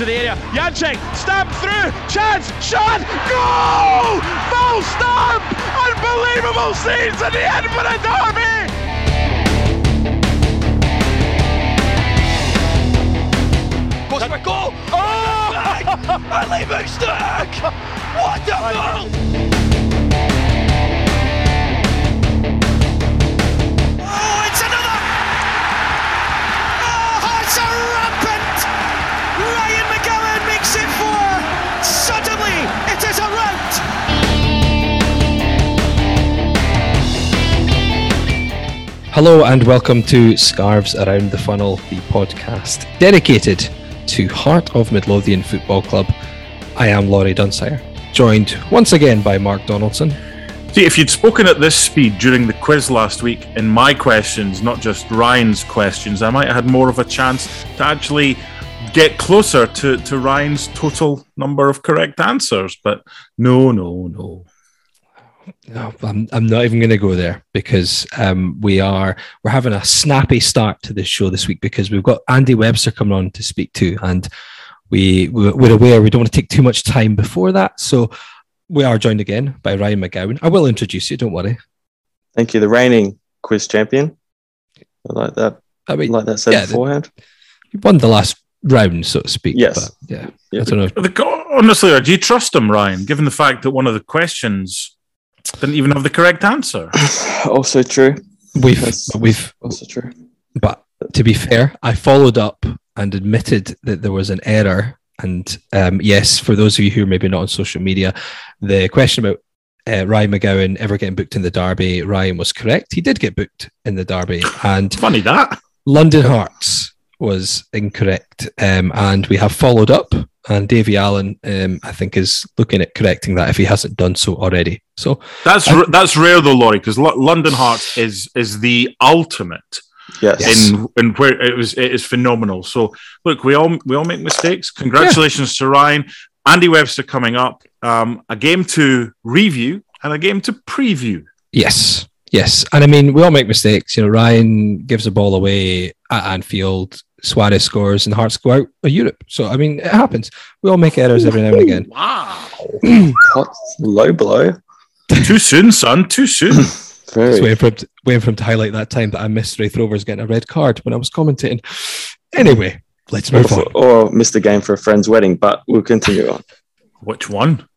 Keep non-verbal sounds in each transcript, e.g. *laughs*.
into the area. Janczek, stamp through, chance, shot, goal! Full stamp! Unbelievable scenes at the end for the derby! For a goal! Oh! *laughs* Ali Moostak! What a goal! Hello and welcome to Scarves Around the Funnel, the podcast dedicated to Heart of Midlothian Football Club. I am Laurie Dunsire, joined once again by Mark Donaldson. See, if you'd spoken at this speed during the quiz last week in my questions, not just Ryan's questions, I might have had more of a chance to actually get closer to, to Ryan's total number of correct answers. But no, no, no. No, I'm, I'm not even going to go there because um, we are we're having a snappy start to this show this week because we've got Andy Webster coming on to speak to, and we we're aware we don't want to take too much time before that, so we are joined again by Ryan McGowan. I will introduce you, don't worry. Thank you, the reigning quiz champion. I like that. I I mean, like that said yeah, the- beforehand. you won the last round, so to speak. Yes. but yeah, Yeah. I don't know. The, honestly, do you trust him, Ryan, given the fact that one of the questions didn't even have the correct answer? *laughs* also true. We've That's- we've Also true. But to be fair, I followed up and admitted that there was an error. And um, yes, for those of you who are maybe not on social media, the question about uh, Ryan McGowan ever getting booked in the Derby, Ryan was correct. He did get booked in the Derby, and Funny that. London Hearts was incorrect. Um, and we have followed up, and Davy Allen, um, I think, is looking at correcting that if he hasn't done so already. So That's I- r that's rare though, Laurie, because London Hearts is is the ultimate Yes. Yes. in in where it was it is phenomenal. So look, we all we all make mistakes. Congratulations to Ryan, Andy Webster coming up. Um, a game to review and a game to preview. Yes, yes, and I mean we all make mistakes. You know, Ryan gives a ball away at Anfield, Suarez scores, and Hearts go out of Europe. So I mean, it happens. We all make errors every now and again. Wow, *clears throat* Hot, low blow. too soon, son. Too soon. *clears throat* Just Very. waiting for, him to, waiting for him to highlight that time that I missed Raith Rovers getting a red card when I was commentating. Anyway, let's move on. Or missed a game for a friend's wedding, but we'll continue on. *laughs* Which one?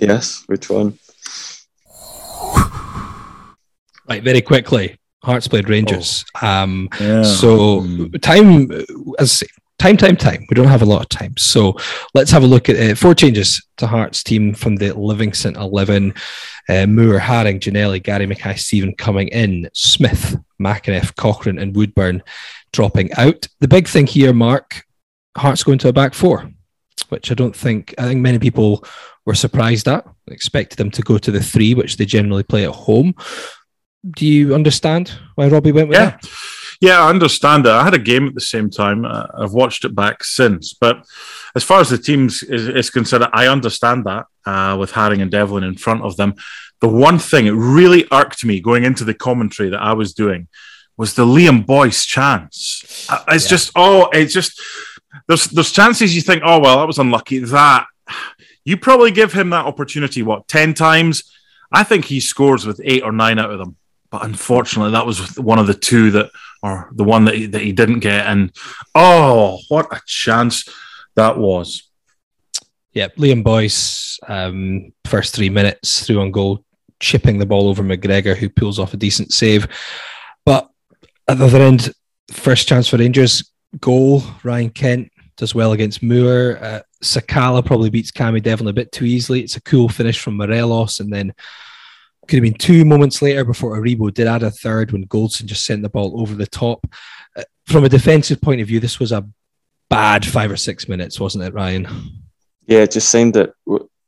Yes. Which one? Right, very quickly. Hearts played Rangers. Um, Yeah. So Mm. time, as I say, time, time, time. We don't have a lot of time. So let's have a look at uh, four changes to Hearts team from the Livingston 11. Uh, Moore, Haring, Ginnelly, Gary Mackay, Stephen coming in, Smith, McEneff, Cochrane, and Woodburn dropping out. The big thing here, Mark, Hearts going to a back four, which I don't think, I think many people were surprised at. Expected them to go to the three, which they generally play at home. Do you understand why Robbie went with Yeah. that? Yeah, I understand that. I had a game at the same time. Uh, I've watched it back since. But as far as the teams is, is concerned, I understand that uh, with Haring and Devlin in front of them. The one thing it really irked me going into the commentary that I was doing was the Liam Boyce chance. Uh, It's Yeah. just, oh, it's just, there's, there's chances you think, oh, well, that was unlucky. That, you probably give him that opportunity, what, 10 times? I think he scores with eight or nine out of them. But unfortunately, that was one of the two that, or the one that he, that he didn't get. And oh, what a chance that was. Yeah, Liam Boyce, um, first three minutes through on goal, chipping the ball over McGregor, who pulls off a decent save. But at the other end, first chance for Rangers, goal. Ryan Kent does well against Moore. Uh, Sakala probably beats Cammy Devlin a bit too easily. It's a cool finish from Morelos, and then could have been two moments later before Aribo did add a third when Goldson just sent the ball over the top. Uh, from a defensive point of view, this was a bad five or six minutes, wasn't it, Ryan? Yeah, it just seemed that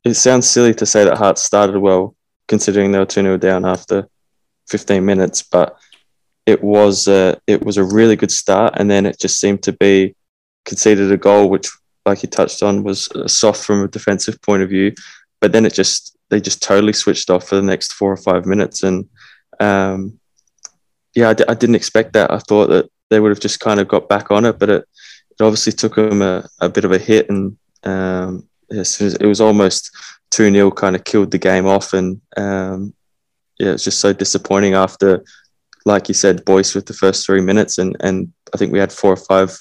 it sounds silly to say that Hearts started well, considering they were 2 0 down after 15 minutes, but it was uh, it was a really good start, and then it just seemed to be conceded a goal, which, like you touched on, was uh, soft from a defensive point of view. But then it just they just totally switched off for the next four or five minutes, and um, yeah, I d- I didn't expect that. I thought that they would have just kind of got back on it, but it it obviously took them a, a bit of a hit, and um, it was almost two 0 kind of killed the game off, and um, yeah, it's just so disappointing after, like you said, Boyce with the first three minutes, and and I think we had four or five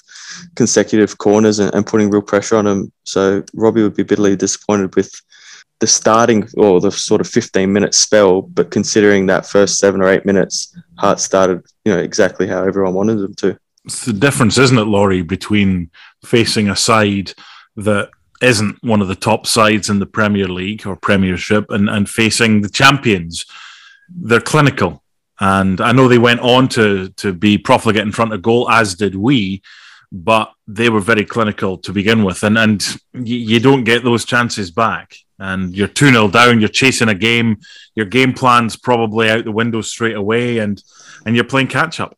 consecutive corners and, and putting real pressure on him. So Robbie would be bitterly disappointed with the starting or the sort of 15 minute spell, but considering that first seven or eight minutes, Hart started, you know, exactly how everyone wanted them to. It's the difference, isn't it, Laurie, between facing a side that isn't one of the top sides in the Premier League or Premiership and, and facing the champions. They're clinical. And I know they went on to, to be profligate in front of goal, as did we, but they were very clinical to begin with. And, and you, you don't get those chances back and you're 2 0 down, you're chasing a game, your game plan's probably out the window straight away, and and you're playing catch up.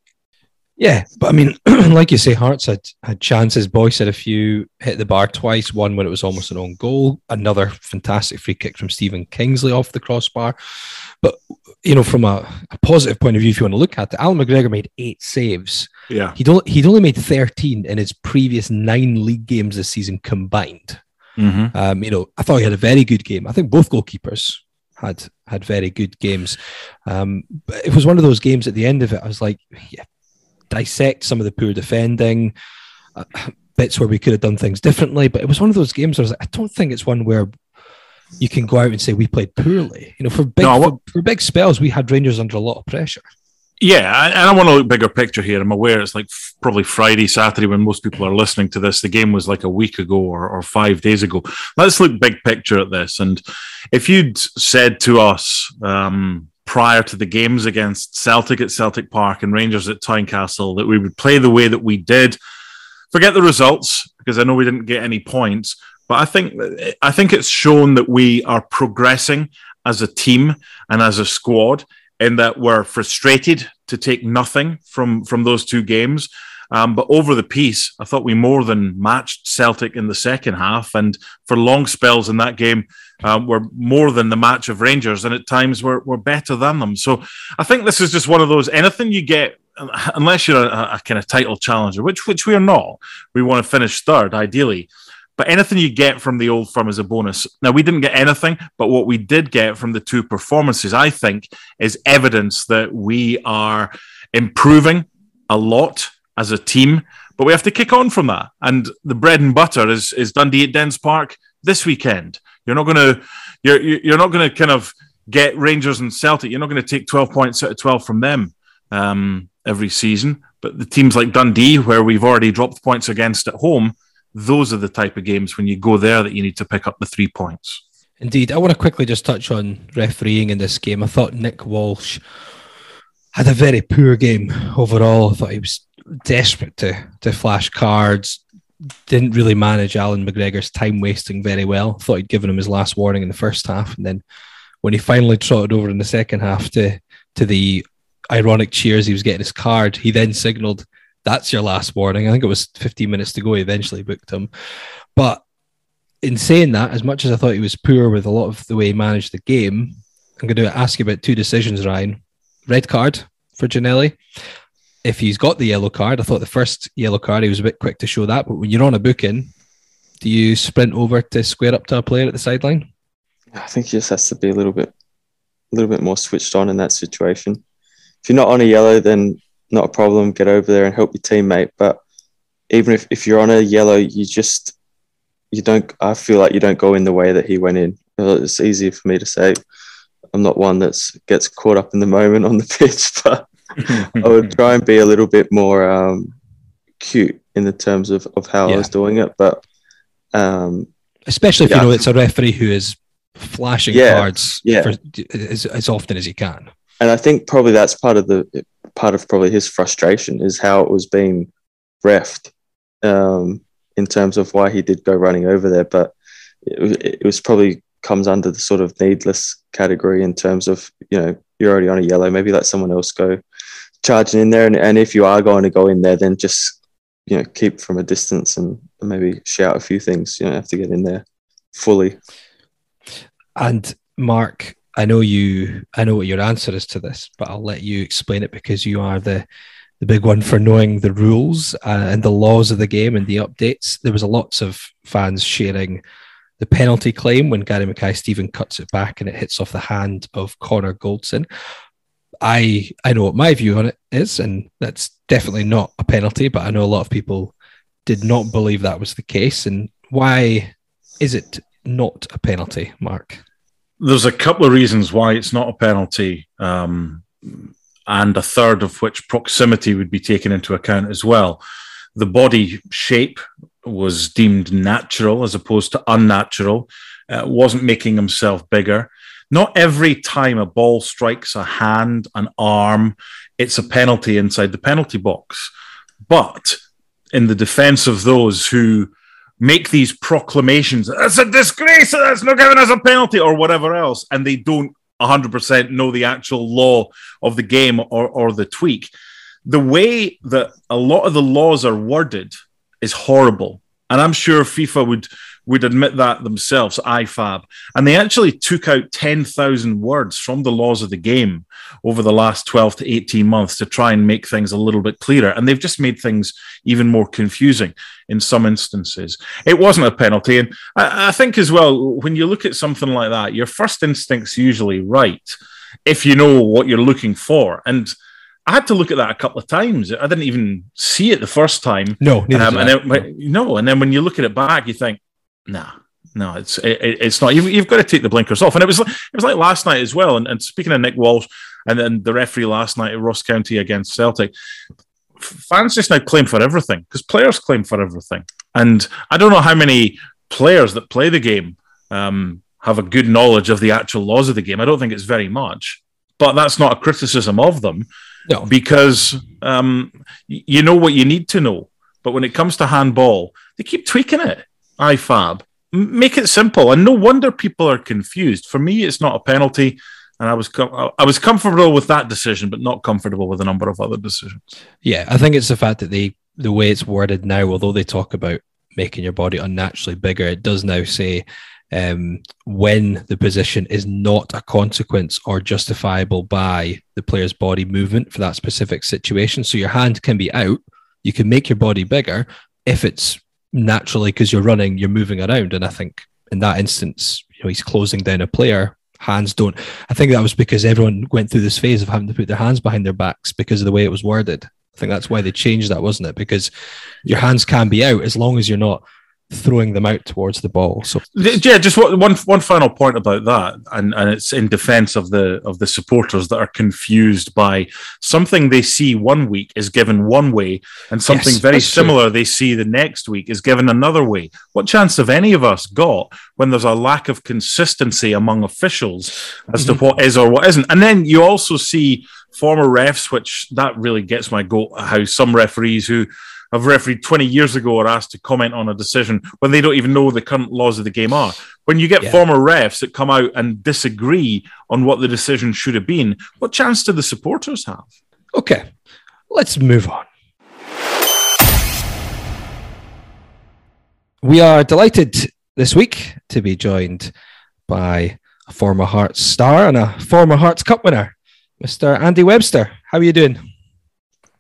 Yeah, but I mean, *clears throat* like you say, Hearts had, had chances. Boyce had a few, hit the bar twice, one when it was almost an own goal, another fantastic free kick from Stephen Kingsley off the crossbar. But, you know, from a, a positive point of view, if you want to look at it, Alan McGregor made eight saves. Yeah. He'd only, he'd only made 13 in his previous nine league games this season combined. Mm-hmm. Um, you know, I thought he had a very good game. I think both goalkeepers had had very good games. Um, but it was one of those games at the end of it. I was like, yeah, dissect some of the poor defending, uh, bits where we could have done things differently. But it was one of those games where I was like, I don't think it's one where you can go out and say we played poorly. You know, for big no, for, for big spells, we had Rangers under a lot of pressure. Yeah, and I want to look bigger picture here. I'm aware it's like probably Friday, Saturday when most people are listening to this. The game was like a week ago or, or five days ago. Let's look big picture at this. And if you'd said to us um, prior to the games against Celtic at Celtic Park and Rangers at Tynecastle that we would play the way that we did, forget the results because I know we didn't get any points. But I think I think it's shown that we are progressing as a team and as a squad in that we're frustrated to take nothing from from those two games. Um, but over the piece, I thought we more than matched Celtic in the second half, and for long spells in that game, um, we're more than the match of Rangers, and at times we're we're better than them. So I think this is just one of those. Anything you get, unless you're a, a kind of title challenger, which which we are not, we want to finish third ideally. But anything you get from the old firm is a bonus. Now, we didn't get anything, but what we did get from the two performances, I think, is evidence that we are improving a lot as a team. But we have to kick on from that. And the bread and butter is, is Dundee at Dens Park this weekend. You're not going to you're you're not going to kind of get Rangers and Celtic. You're not going to take 12 points out of 12 from them um, every season. But the teams like Dundee, where we've already dropped points against at home, those are the type of games when you go there that you need to pick up the three points. Indeed. I want to quickly just touch on refereeing in this game. I thought Nick Walsh had a very poor game overall. I thought he was desperate to, to flash cards, didn't really manage Alan McGregor's time wasting very well. Thought he'd given him his last warning in the first half. And then when he finally trotted over in the second half to, to the ironic cheers he was getting his card, he then signalled that's your last warning. I think it was 15 minutes to go. He eventually booked him. But in saying that, as much as I thought he was poor with a lot of the way he managed the game, I'm going to ask you about two decisions, Ryan. Red card for Ginnelly. If he's got the yellow card, I thought the first yellow card, he was a bit quick to show that. But when you're on a booking, do you sprint over to square up to a player at the sideline? I think he just has to be a little bit, a little bit more switched on in that situation. If you're not on a yellow, then not a problem. Get over there and help your teammate. But even if, if you're on a yellow, you just you don't. I feel like you don't go in the way that he went in. It's easy for me to say. I'm not one that gets caught up in the moment on the *laughs* pitch, but I would *laughs* try and be a little bit more um, cute in the terms of, of how yeah. I was doing it. But um, especially if yeah. you know it's a referee who is flashing yeah, cards yeah. For, as, as often as he can. And I think probably that's part of the part of probably his frustration is how it was being refed um, in terms of why he did go running over there. But it, it was probably comes under the sort of needless category in terms of you know you're already on a yellow. Maybe let someone else go charging in there, and, and if you are going to go in there, then just you know keep from a distance and maybe shout a few things. You don't have to get in there fully. And Mark, I know you. I know what your answer is to this, but I'll let you explain it because you are the the big one for knowing the rules uh, and the laws of the game and the updates. There was a lots of fans sharing the penalty claim when Gary Mackay Steven cuts it back and it hits off the hand of Connor Goldson. I I know what my view on it is, and that's definitely not a penalty. But I know a lot of people did not believe that was the case. And why is it not a penalty, Mark? There's a couple of reasons why it's not a penalty, um, and a third of which proximity would be taken into account as well. The body shape was deemed natural as opposed to unnatural, uh, wasn't making himself bigger. Not every time a ball strikes a hand, an arm, it's a penalty inside the penalty box. But in the defense of those who make these proclamations, it's a disgrace, that's not giving us a penalty, or whatever else, and they don't 100% know the actual law of the game or, or the tweak. The way that a lot of the laws are worded is horrible. And I'm sure FIFA would would admit that themselves, IFAB. And they actually took out 10,000 words from the laws of the game over the last 12 to 18 months to try and make things a little bit clearer. And they've just made things even more confusing in some instances. It wasn't a penalty. And I, I think as well, when you look at something like that, your first instinct's usually right if you know what you're looking for. And I had to look at that a couple of times. I didn't even see it the first time. No, um, and then, no, and then when you look at it back, you think, nah, no, it's it, it's not. You've, you've, got to take the blinkers off. And it was it was like last night as well. And, and speaking of Nick Walsh, and then the referee last night at Ross County against Celtic, fans just now claim for everything because players claim for everything. And I don't know how many players that play the game um, have a good knowledge of the actual laws of the game. I don't think it's very much, but that's not a criticism of them. No. Because um, you know what you need to know. But when it comes to handball, they keep tweaking it. IFAB. Make it simple. And no wonder people are confused. For me, it's not a penalty. And I was com- I was comfortable with that decision, but not comfortable with a number of other decisions. Yeah, I think it's the fact that they the way it's worded now, although they talk about making your body unnaturally bigger, it does now say um, when the position is not a consequence or justifiable by the player's body movement for that specific situation. So your hand can be out, you can make your body bigger if it's naturally because you're running, you're moving around. And I think in that instance, you know, he's closing down a player. Hands don't. I think that was because everyone went through this phase of having to put their hands behind their backs because of the way it was worded. I think that's why they changed that, wasn't it? Because your hands can be out as long as you're not throwing them out towards the ball. So yeah, just one one final point about that, and, and it's in defence of the of the supporters that are confused by something they see one week is given one way, and something yes, very similar true. they see the next week is given another way. What chance have any of us got when there's a lack of consistency among officials as mm-hmm. to what is or what isn't? And then you also see former refs, which that really gets my goat. How some referees who have refereed 20 years ago are asked to comment on a decision when they don't even know the current laws of the game are. When you get yeah. former refs that come out and disagree on what the decision should have been, what chance do the supporters have? Okay, let's move on. We are delighted this week to be joined by a former Hearts star and a former Hearts Cup winner, Mr. Andy Webster. How are you doing?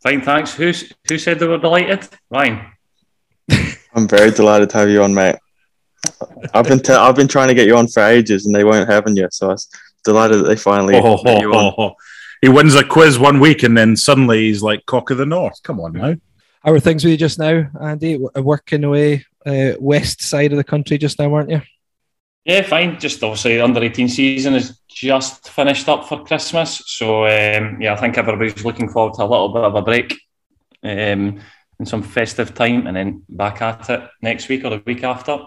Fine, thanks. Who who said they were delighted? Ryan. *laughs* I'm very delighted to have you on, mate. I've been i I've been trying to get you on for ages, and they weren't having you. So I was delighted that they finally. Oh, oh, you on. Oh, *laughs* he wins a quiz one week, and then suddenly he's like cock of the north. Come on now. How are things with you just now, Andy? Working away uh, west side of the country just now, weren't you? Yeah, fine. Just obviously under 18 season is just finished up for Christmas. So um, yeah, I think everybody's looking forward to a little bit of a break um, and some festive time and then back at it next week or the week after.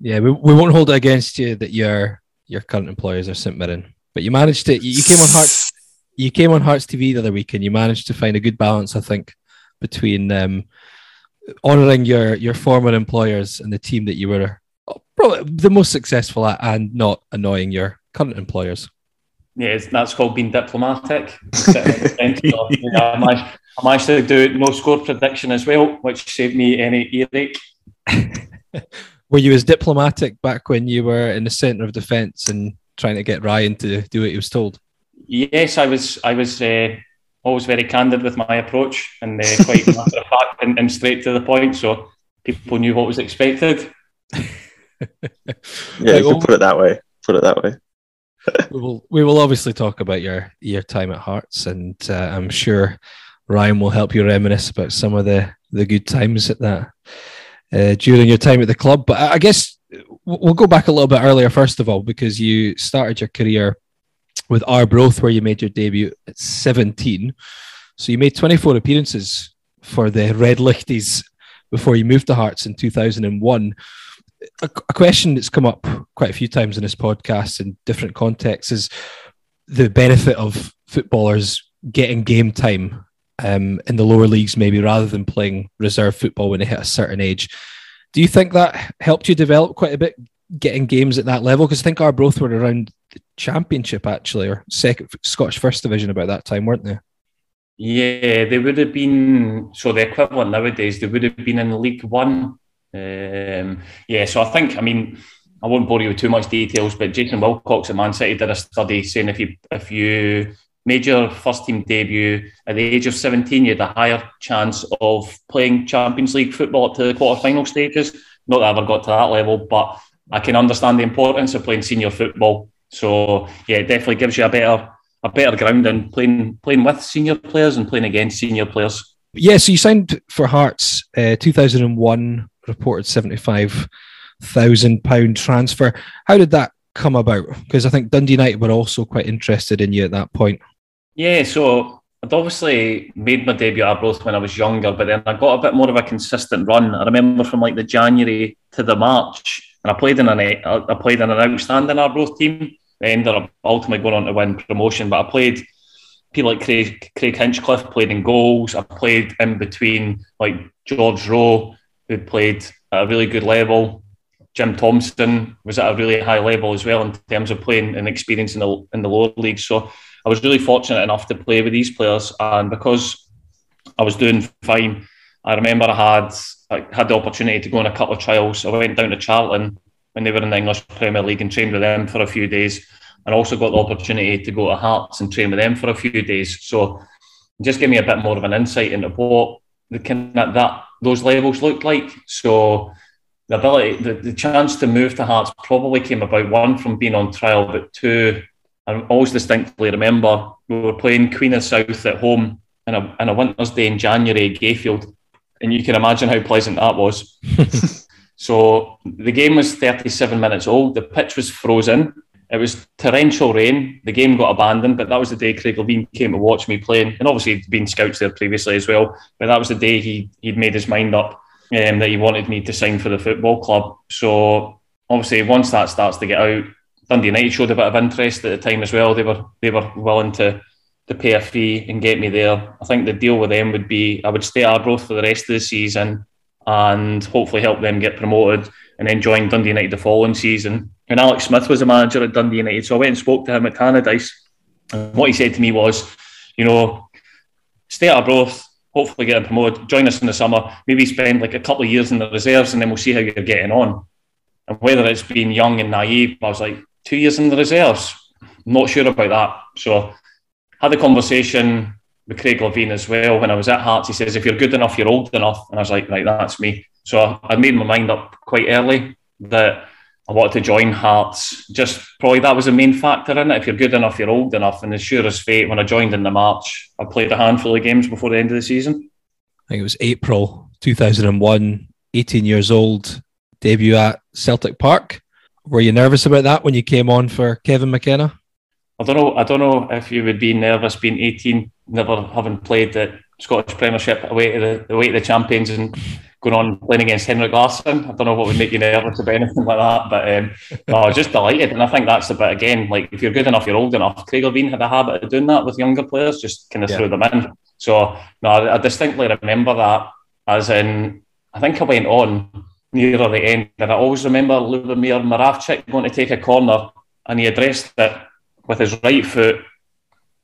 Yeah, we, we won't hold it against you that your your current employers are St Mirren. But you managed to you came on Hearts you came on Hearts TV the other week and you managed to find a good balance, I think, between um, honouring your your former employers and the team that you were probably the most successful at and not annoying your current employers. Yeah, that's called being diplomatic. I, I managed to do no score prediction as well, which saved me any earache. *laughs* were you as diplomatic back when you were in the centre of defence and trying to get Ryan to do what he was told? Yes, I was. I was uh, always very candid with my approach and uh, quite matter of *laughs* fact and, and straight to the point. So people knew what was expected. *laughs* Yeah, you could put it that way. Put it that way. *laughs* we will we will obviously talk about your your time at Hearts, and uh, I'm sure Ryan will help you reminisce about some of the the good times at that uh, during your time at the club. But I I guess we'll go back a little bit earlier, first of all, because you started your career with Arbroath, where you made your debut at 17. So you made 24 appearances for the Red Lichties before you moved to Hearts in 2001. A, a question that's come up quite a few times in this podcast in different contexts is the benefit of footballers getting game time um, in the lower leagues, maybe rather than playing reserve football when they hit a certain age. Do you think that helped you develop quite a bit, getting games at that level? Because I think Arbroath were around the championship actually, or second Scottish First Division about that time, weren't they? Yeah, they would have been so the equivalent nowadays. They would have been in League One. Um, yeah, so I think I mean I won't bore you with too much details, but Jason Wilcox at Man City did a study saying if you if you made your first team debut at the age of 17, you had a higher chance of playing Champions League football up to the quarter final stages. Not that I ever got to that level, but I can understand the importance of playing senior football. So yeah, it definitely gives you a better a better ground in playing playing with senior players and playing against senior players. Yeah, so you signed for Hearts uh, 2001, reported 75,000 pound transfer. How did that come about? Because I think Dundee United were also quite interested in you at that point. Yeah, so I'd obviously made my debut at Arbroath when I was younger, but then I got a bit more of a consistent run. I remember from like the January to the March, and I played in an I played in an outstanding Arbroath team. I ended up ultimately going on to win promotion, but I played people like Craig, Craig Hinchcliffe played in goals. I played in between like George Rowe, who played at a really good level. Jim Thompson was at a really high level as well in terms of playing and experience in the in the lower leagues. So I was really fortunate enough to play with these players, and because I was doing fine, I remember I had I had the opportunity to go on a couple of trials. I went down to Charlton when they were in the English Premier League and trained with them for a few days, and also got the opportunity to go to Hearts and train with them for a few days. So just give me a bit more of an insight into what the kind of that those levels looked like. So the ability, the, the chance to move to Hearts probably came about one from being on trial, but two, I always distinctly remember we were playing Queen of South at home in a, in a winter's day in January at Gayfield, and you can imagine how pleasant that was. *laughs* so the game was 37 minutes old. The pitch was frozen. It was torrential rain. The game got abandoned, but that was the day Craig Levein came to watch me playing, and obviously he'd been scouts there previously as well. But that was the day he he'd made his mind up um, that he wanted me to sign for the football club. So obviously, once that starts to get out, Dundee United showed a bit of interest at the time as well. They were they were willing to to pay a fee and get me there. I think the deal with them would be I would stay at Arbroath for the rest of the season and hopefully help them get promoted and then join Dundee United the following season. And Alex Smith was a manager at Dundee United, so I went and spoke to him at Tannadice. And what he said to me was, you know, stay at Arbroath, hopefully get promoted, join us in the summer, maybe spend like a couple of years in the reserves and then we'll see how you're getting on. And whether it's being young and naive, I was like, two years in the reserves, not sure about that. So had the conversation with Craig Levein as well when I was at Hearts. He says, if you're good enough, you're old enough. And I was like, right, that's me. So I made my mind up quite early that I wanted to join Hearts. Just probably that was the main factor in it. If you're good enough, you're old enough. And as sure as fate, when I joined in the March, I played a handful of games before the end of the season. I think it was April 2001, 18 years old, debut at Celtic Park. Were you nervous about that when you came on for Kevin McKenna? I don't know. I don't know if you would be nervous being 18, never having played the Scottish Premiership away to the away to the champions and going on playing against Henrik Larsson. I don't know what would make you nervous about anything like that, but um, no, I was just delighted. And I think that's the bit again. Like if you're good enough, you're old enough. Craig Levein had a habit of doing that with younger players, just kind of Yeah. threw them in. So no, I, I distinctly remember that. As in, I think I went on nearer the end, and I always remember Lubomir Moravcik going to take a corner, and he addressed it with his right foot.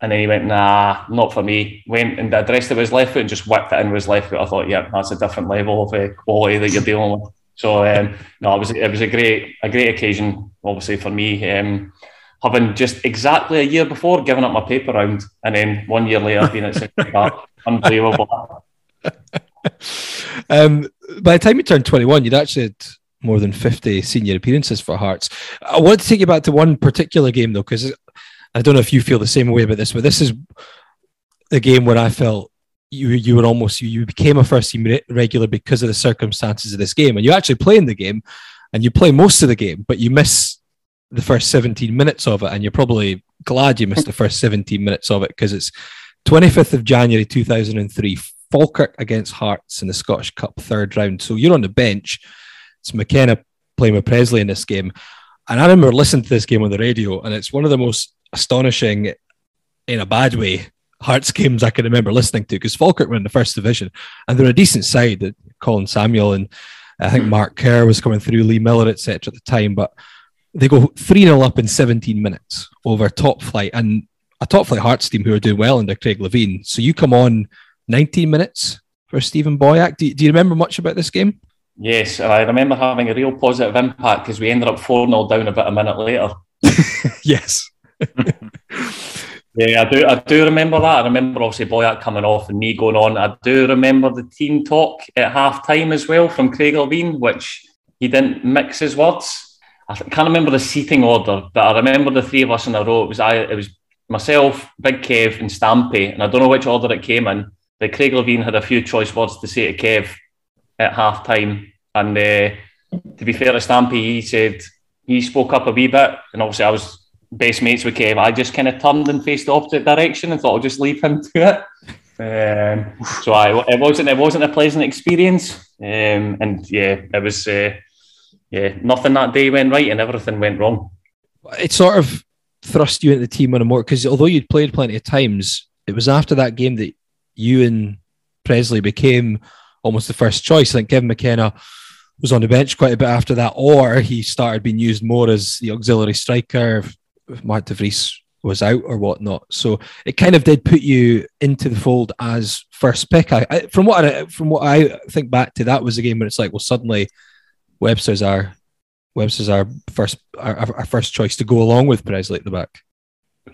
And then he went, nah, not for me. Went and addressed it with his left foot and just whipped it in with his left foot. I thought, yeah, that's a different level of uh, quality that you're dealing with. So um, no, it was it was a great a great occasion, obviously for me. Um, having just exactly a year before given up my paper round, and then one year later being at Park. *laughs* Unbelievable. um, by the time you turned 21, you'd actually had more than 50 senior appearances for Hearts. I want to take you back to one particular game, though, because I don't know if you feel the same way about this, but this is the game where I felt you you were almost you, you became a first team regular because of the circumstances of this game, and you actually play in the game, and you play most of the game, but you miss the first 17 minutes of it, and you're probably glad you missed the first 17 minutes of it because it's 25th of January 2003, Falkirk against Hearts in the Scottish Cup third round. So you're on the bench. It's McKenna playing with Pressley in this game. And I remember listening to this game on the radio, and it's one of the most astonishing, in a bad way, Hearts games I can remember listening to because Falkirk were in the first division and they're a decent side. Colin Samuel and I think hmm. Mark Kerr was coming through, Lee Miller, etc. at the time, but they go 3 0 up in 17 minutes over top flight and a top flight Hearts team who are doing well under Craig Levein. So you come on 19 minutes for Steven Boyack. Do, do you remember much about this game? Yes, I remember having a real positive impact because we ended up 4 0 down about a minute later. *laughs* yes. *laughs* yeah, I do. I do remember that. I remember obviously Boyack coming off and me going on. I do remember the team talk at half time as well from Craig Levein, which he didn't mix his words. I can't remember the seating order, but I remember the three of us in a row. It was I. It was myself, Big Kev, and Stampy, and I don't know which order it came in. But Craig Levein had a few choice words to say to Kev at half time, and uh, to be fair to Stampy, he said he spoke up a wee bit, and obviously I was best mates with Kev. I just kind of turned and faced the opposite direction and thought I'll just leave him *laughs* to it. Um, so I, it wasn't it wasn't a pleasant experience, um, and yeah, it was uh, yeah nothing that day went right and everything went wrong. It sort of thrust you into the team on a more because although you'd played plenty of times, it was after that game that you and Pressley became almost the first choice. I think Kevin McKenna was on the bench quite a bit after that, or he started being used more as the auxiliary striker Mark De was out or whatnot. So it kind of did put you into the fold as first pick. I, I from what I, from what I think back to, that was a game where it's like, well, suddenly Webster's our Webster's our first our, our first choice to go along with Pressley at the back.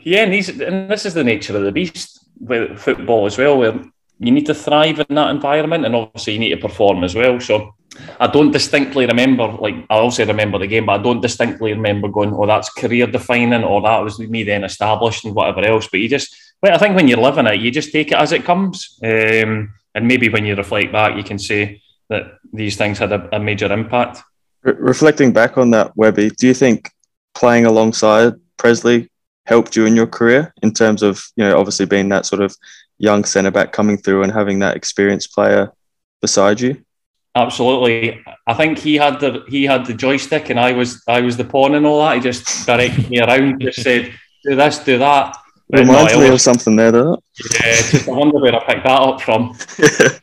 Yeah, and, and this is the nature of the beast with football as well, where you need to thrive in that environment, and obviously you need to perform as well. So I don't distinctly remember, like I also remember the game, but I don't distinctly remember going, "Oh, that's career defining," or "That was me then established," and whatever else. But you just, well, I think when you're living it, you just take it as it comes, um, and maybe when you reflect back, you can say that these things had a, a major impact. Re- reflecting back on that, Webby, do you think playing alongside Pressley helped you in your career in terms of you know obviously being that sort of young centre back coming through and having that experienced player beside you? Absolutely. I think he had the he had the joystick and I was I was the pawn and all that. He just directed me around, just said, do this, do that. Reminds me of something there, though. Yeah, just, I wonder where I picked that up from. *laughs*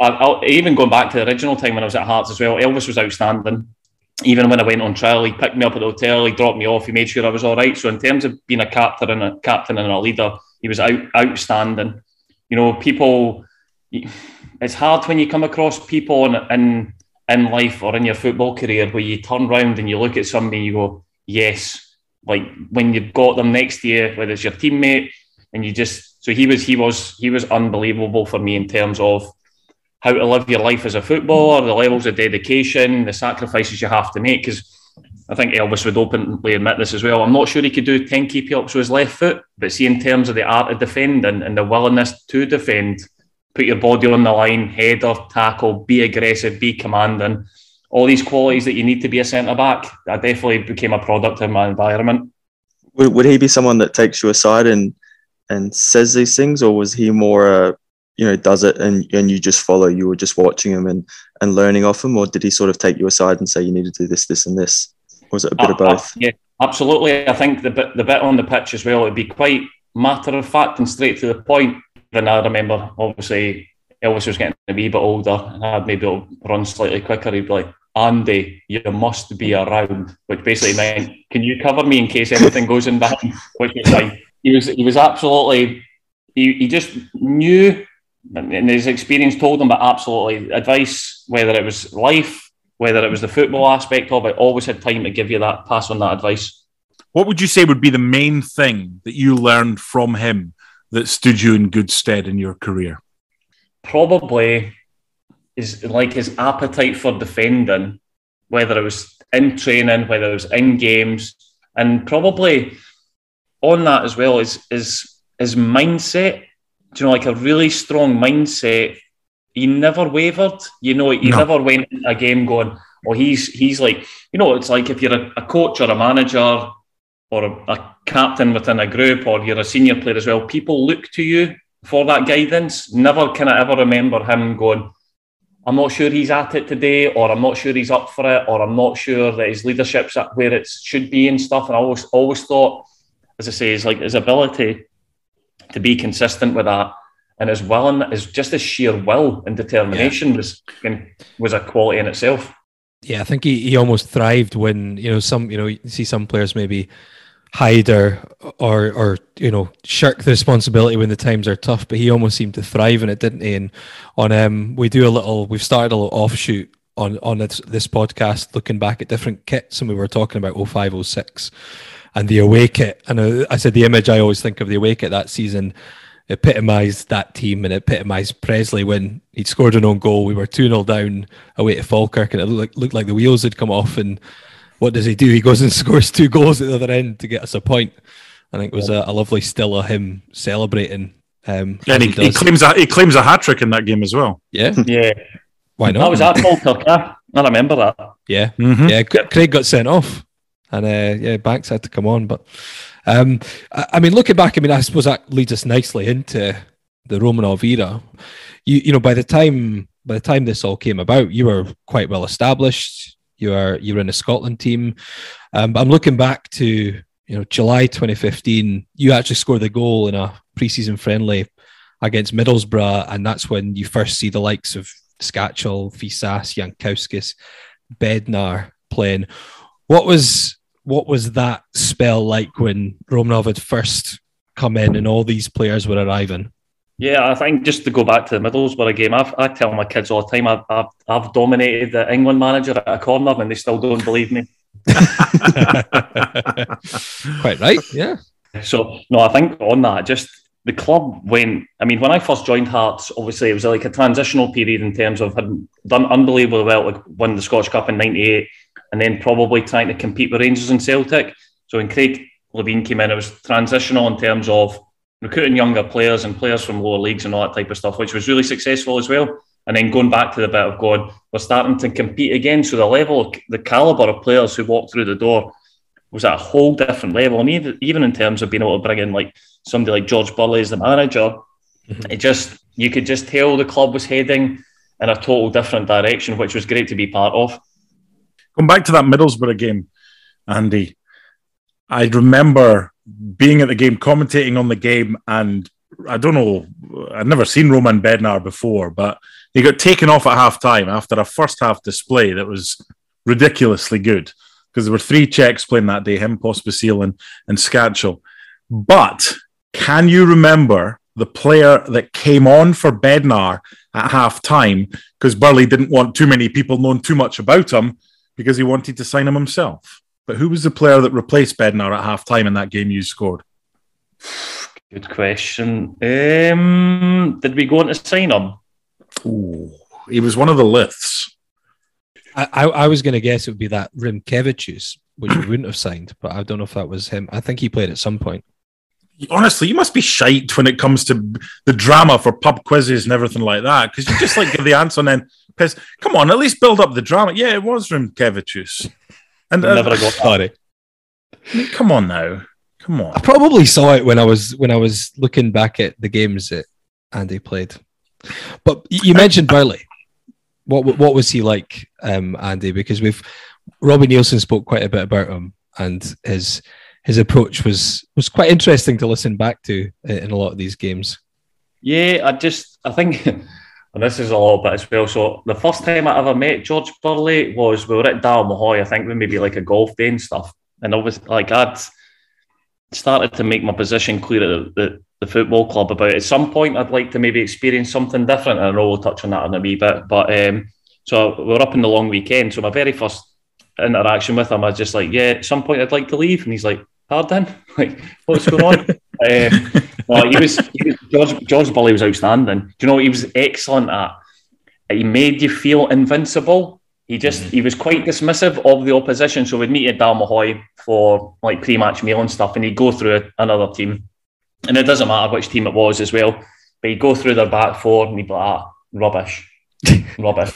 I, I, even going back to the original time when I was at Hearts as well, Elvis was outstanding. Even when I went on trial, he picked me up at the hotel, he dropped me off, he made sure I was all right. So in terms of being a captain and a captain and a leader, he was out, outstanding. You know, people it's hard when you come across people in, in in life or in your football career where you turn around and you look at somebody and you go, yes. Like when you've got them next to you, whether it's your teammate, and you just so he was he was he was unbelievable for me in terms of how to live your life as a footballer, the levels of dedication, the sacrifices you have to make. Because I think Elvis would openly admit this as well. I'm not sure he could do 10 keep ups with his left foot, but see, in terms of the art of defending and the willingness to defend, put your body on the line, header, tackle, be aggressive, be commanding. All these qualities that you need to be a centre back. I definitely became a product of my environment. Would, would he be someone that takes you aside and and says these things, or was he more, uh, you know, does it and and you just follow? You were just watching him and and learning off him, or did he sort of take you aside and say you need to do this, this, and this? Or was it a bit uh, of both? Uh, yeah, absolutely. I think the bit the bit on the pitch as well. It'd be quite matter of fact and straight to the point then I remember obviously Elvis was getting a wee bit older and I'd maybe run slightly quicker. He'd be like, Andy, you must be around, which basically meant, can you cover me in case anything goes in behind? Which was like, he was, he was absolutely, he, he just knew, and his experience told him, but absolutely advice, whether it was life, whether it was the football aspect of it, always had time to give you that, pass on that advice. What would you say would be the main thing that you learned from him that stood you in good stead in your career? Probably is like his appetite for defending, whether it was in training, whether it was in games, and probably on that as well is is his mindset. Do you know, like a really strong mindset. He never wavered. You know, he No. never went a game going, "Oh, he's he's like." You know, it's like if you're a, a coach or a manager or a, a captain within a group or you're a senior player as well. People look to you for that guidance. Never can I ever remember him going, I'm not sure he's at it today, or I'm not sure he's up for it, or I'm not sure that his leadership's at where it should be and stuff. And I always always thought, as I say, is like his ability to be consistent with that and his willing is just his sheer will and determination was was a quality in itself. Yeah, I think he, he almost thrived when you know some you know you see some players maybe hide or or or you know shirk the responsibility when the times are tough, but he almost seemed to thrive in it, didn't he? And on um, we do a little, we've started a little offshoot on on this, this podcast, looking back at different kits, and we were talking about 0506 and the away kit. And uh, I said the image I always think of the away kit that season epitomised that team and epitomised Pressley when he'd scored an own goal. We were 2 0 down away to Falkirk and it looked like, looked like the wheels had come off. And what does he do? He goes and *laughs* scores two goals at the other end to get us a point. I think it was a, a lovely still of him celebrating. Um, And as he, he claims a, he claims a hat trick in that game as well. yeah, *laughs* Yeah, why not? that was at Falkirk. yeah. I remember that. Yeah, Mhm. yeah. Craig got sent off, and uh, yeah, Banks had to come on. But um, I, I mean, looking back, I mean, I suppose that leads us nicely into the Romanov era. You, you know, by the time by the time this all came about, you were quite well established. You are you were in a Scotland team. Um, I'm looking back to you know July 2015. You actually scored the goal in a preseason friendly against Middlesbrough, and that's when you first see the likes of Skacel, Fyssas, Jankauskas, Bednar playing. What was what was that spell like when Romanov had first come in and all these players were arriving? Yeah, I think just to go back to the Middlesbrough game, I've, I tell my kids all the time I've, I've, I've dominated the England manager at a corner and they still don't believe me. *laughs* Quite right, yeah. So, no, I think on that, just the club went. I mean, when I first joined Hearts, obviously it was like a transitional period in terms of had done unbelievably well, like won the Scottish Cup in '98, and then probably trying to compete with Rangers and Celtic. So when Craig Levein came in, it was transitional in terms of recruiting younger players and players from lower leagues and all that type of stuff, which was really successful as well. And then going back to the bit of God, we're starting to compete again. So the level, the caliber of players who walked through the door was at a whole different level. And even, even in terms of being able to bring in like somebody like George Burley as the manager, mm-hmm. it just you could just tell the club was heading in a total different direction, which was great to be part of. Going back to that Middlesbrough game, Andy, I remember being at the game, commentating on the game, and I don't know, I'd never seen Roman Bednar before, but he got taken off at half time after a first half display that was ridiculously good because there were three Czechs playing that day, him, Pospisil, and, and Skacel. But can you remember the player that came on for Bednar at half time because Burley didn't want too many people knowing too much about him because he wanted to sign him himself? But who was the player that replaced Bednar at half time in that game you scored? Good question. Um, did we go on to sign him? Ooh, he was one of the lifts. I, I, I was going to guess it would be that Rimkevicius, which we wouldn't have signed, but I don't know if that was him. I think he played at some point. Honestly, you must be shite when it comes to the drama for pub quizzes and everything like that because you just like give the answer and then piss. Come on, at least build up the drama. Yeah, it was from Rimkevicius. And uh, Never got that. Sorry. come on now, come on. I probably saw it when I was when I was looking back at the games that Andy played. But you mentioned Burley. What what was he like, um, Andy? Because we've Robbie Neilson spoke quite a bit about him, and his his approach was was quite interesting to listen back to in a lot of these games. Yeah, I just I think, *laughs* and this is a little bit as well. So the first time I ever met George Burley was we were at Dalmahoy, I think, we maybe like a golf day and stuff. And obviously, like I'd started to make my position clear at the, the football club about at some point I'd like to maybe experience something different. And I know we'll touch on that in a wee bit. But um, so we were up in the long weekend. So my very first interaction with him, I was just like, yeah, at some point I'd like to leave. And he's like, pardon, *laughs* like what's going on? *laughs* um, no, he was, he was George George Burley was outstanding. Do you know what he was excellent at? He made you feel invincible. He just he was quite dismissive of the opposition. So we'd meet at Dalmahoy for like pre-match meal and stuff, and he'd go through another team, and it doesn't matter which team it was as well. But he'd go through their back four, and he'd be like, ah, rubbish, *laughs* rubbish,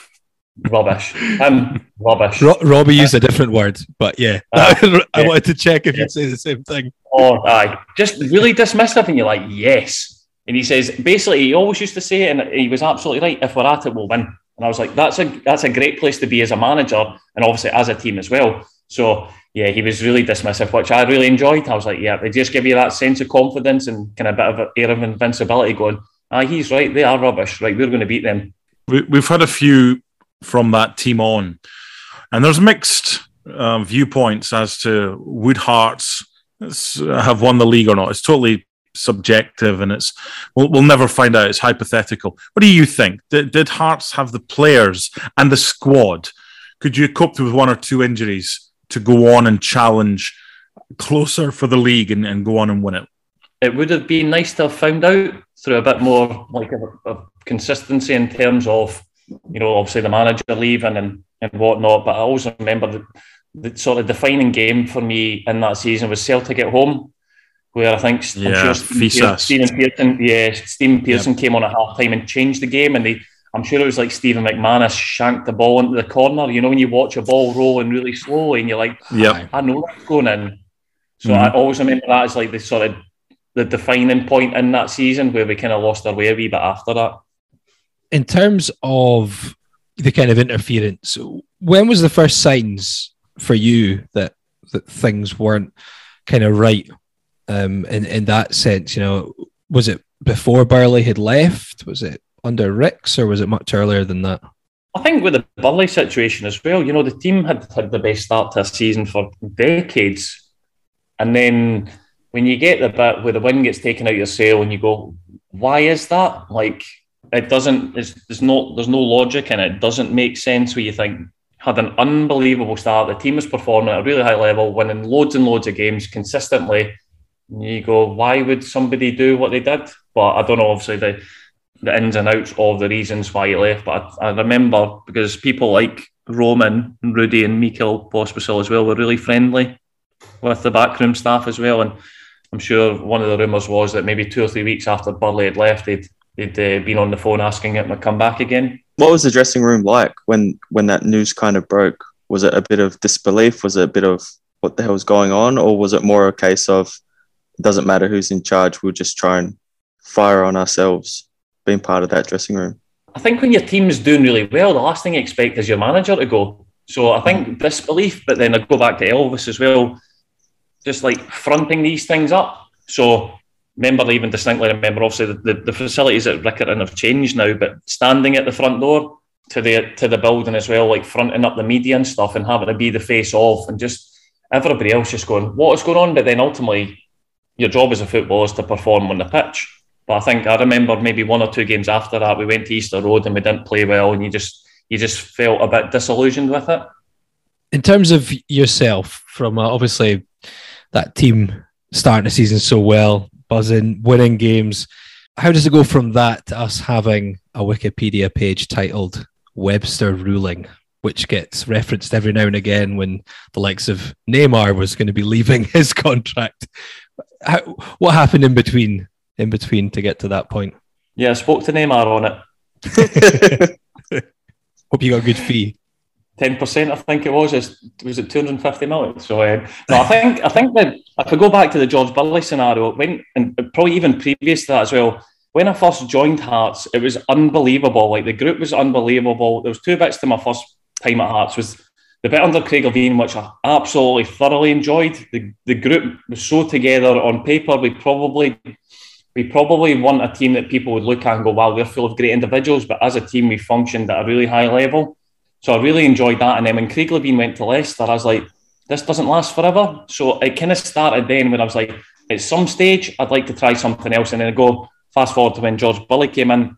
rubbish, um, rubbish. Ro- Robbie used a different word, but yeah, Ah, *laughs* I yeah. wanted to check if Yeah. you'd say the same thing. Oh, aye. Just really dismissive, and you're like, yes. And he says, basically, he always used to say it, and he was absolutely right. If we're at it, we'll win. And I was like, that's a that's a great place to be as a manager, and obviously as a team as well. So yeah, he was really dismissive, which I really enjoyed. I was like, yeah, they just give you that sense of confidence and kind of bit of an air of invincibility. Going, ah, he's right. They are rubbish. Right, we're going to beat them. we, we've had a few from that team on, and there's mixed um, viewpoints as to would Hearts have won the league or not. It's totally subjective, and it's we'll, we'll never find out. It's hypothetical. What do you think? Did, did Hearts have the players and the squad? Could you cope with one or two injuries to go on and challenge closer for the league and, and go on and win it? it would have been nice to have found out through a bit more like a, a consistency in terms of you know obviously the manager leaving and and whatnot. But I always remember the, the sort of defining game for me in that season was Celtic at home, where I think Yeah, sure Stephen, Pearson, yeah, Stephen Pearson came on at half time and changed the game, and they. I'm sure it was like Stephen McManus shanked the ball into the corner. You know, when you watch a ball rolling really slowly and you're like, Yep. I know that's going in. So Mhm. I always remember that as like the sort of the defining point in that season where we kind of lost our way a wee bit after that. In terms of the kind of interference, when was the first signs for you that that things weren't kind of right um, in in that sense? You know, was it before Burley had left? Was it under Rix, or was it much earlier than that? I think with the Burley situation as well, you know, the team had had the best start to a season for decades. And then when you get the bit where the wind gets taken out of your sail and you go, why is that? Like it doesn't there's no there's no logic in it. It doesn't make sense where you think had an unbelievable start. The team was performing at a really high level, winning loads and loads of games consistently. And you go, why would somebody do what they did? But I don't know, obviously the the ins and outs of the reasons why he left. But I, I remember because people like Roman, and Rudi, and Michal Pospisil as well were really friendly with the backroom staff as well. And I'm sure one of the rumours was that maybe two or three weeks after Burley had left, they'd, they'd uh, been on the phone asking him to come back again. What was the dressing room like when when that news kind of broke? Was it a bit of disbelief? Was it a bit of what the hell hell's going on, or was it more a case of it doesn't matter who's in charge, we'll just try and fire on ourselves being part of that dressing room? I think when your team's doing really well, the last thing you expect is your manager to go. So I think disbelief, but then I go back to Elvis as well, just like fronting these things up. So remember, even distinctly remember, obviously the, the, the facilities at Riccarton have changed now, but standing at the front door to the to the building as well, like fronting up the media and stuff, and having to be the face of, and just everybody else just going, what is going on? But then ultimately, your job as a footballer is to perform on the pitch. But I think I remember maybe one or two games after that, we went to Easter Road and we didn't play well, and you just you just felt a bit disillusioned with it. in terms of yourself, from uh, obviously that team starting the season so well, buzzing, winning games, how does it go from that to us having a Wikipedia page titled Webster ruling, which gets referenced every now and again when the likes of Neymar was going to be leaving *laughs* his contract? How, what happened in between? In between to get to that point. Yeah, I spoke to Neymar on it. *laughs* Hope you got a good fee. Ten percent, I think it was. Is was it two hundred and fifty million? So um, no, I think I think that if I go back to the George Burley scenario, when and probably even previous to that as well. When I first joined Hearts, it was unbelievable. Like the group was unbelievable. There was two bits to my first time at Hearts was the bit under Craig Levein, which I absolutely thoroughly enjoyed. The the group was so together on paper. We probably we probably want a team that people would look at and go, wow, we're full of great individuals. But as a team, we functioned at a really high level. So I really enjoyed that. And then when Craig Levein went to Leicester, I was like, this doesn't last forever. So it kind of started then when I was like, at some stage, I'd like to try something else. And then I go fast forward to when George Burley came in.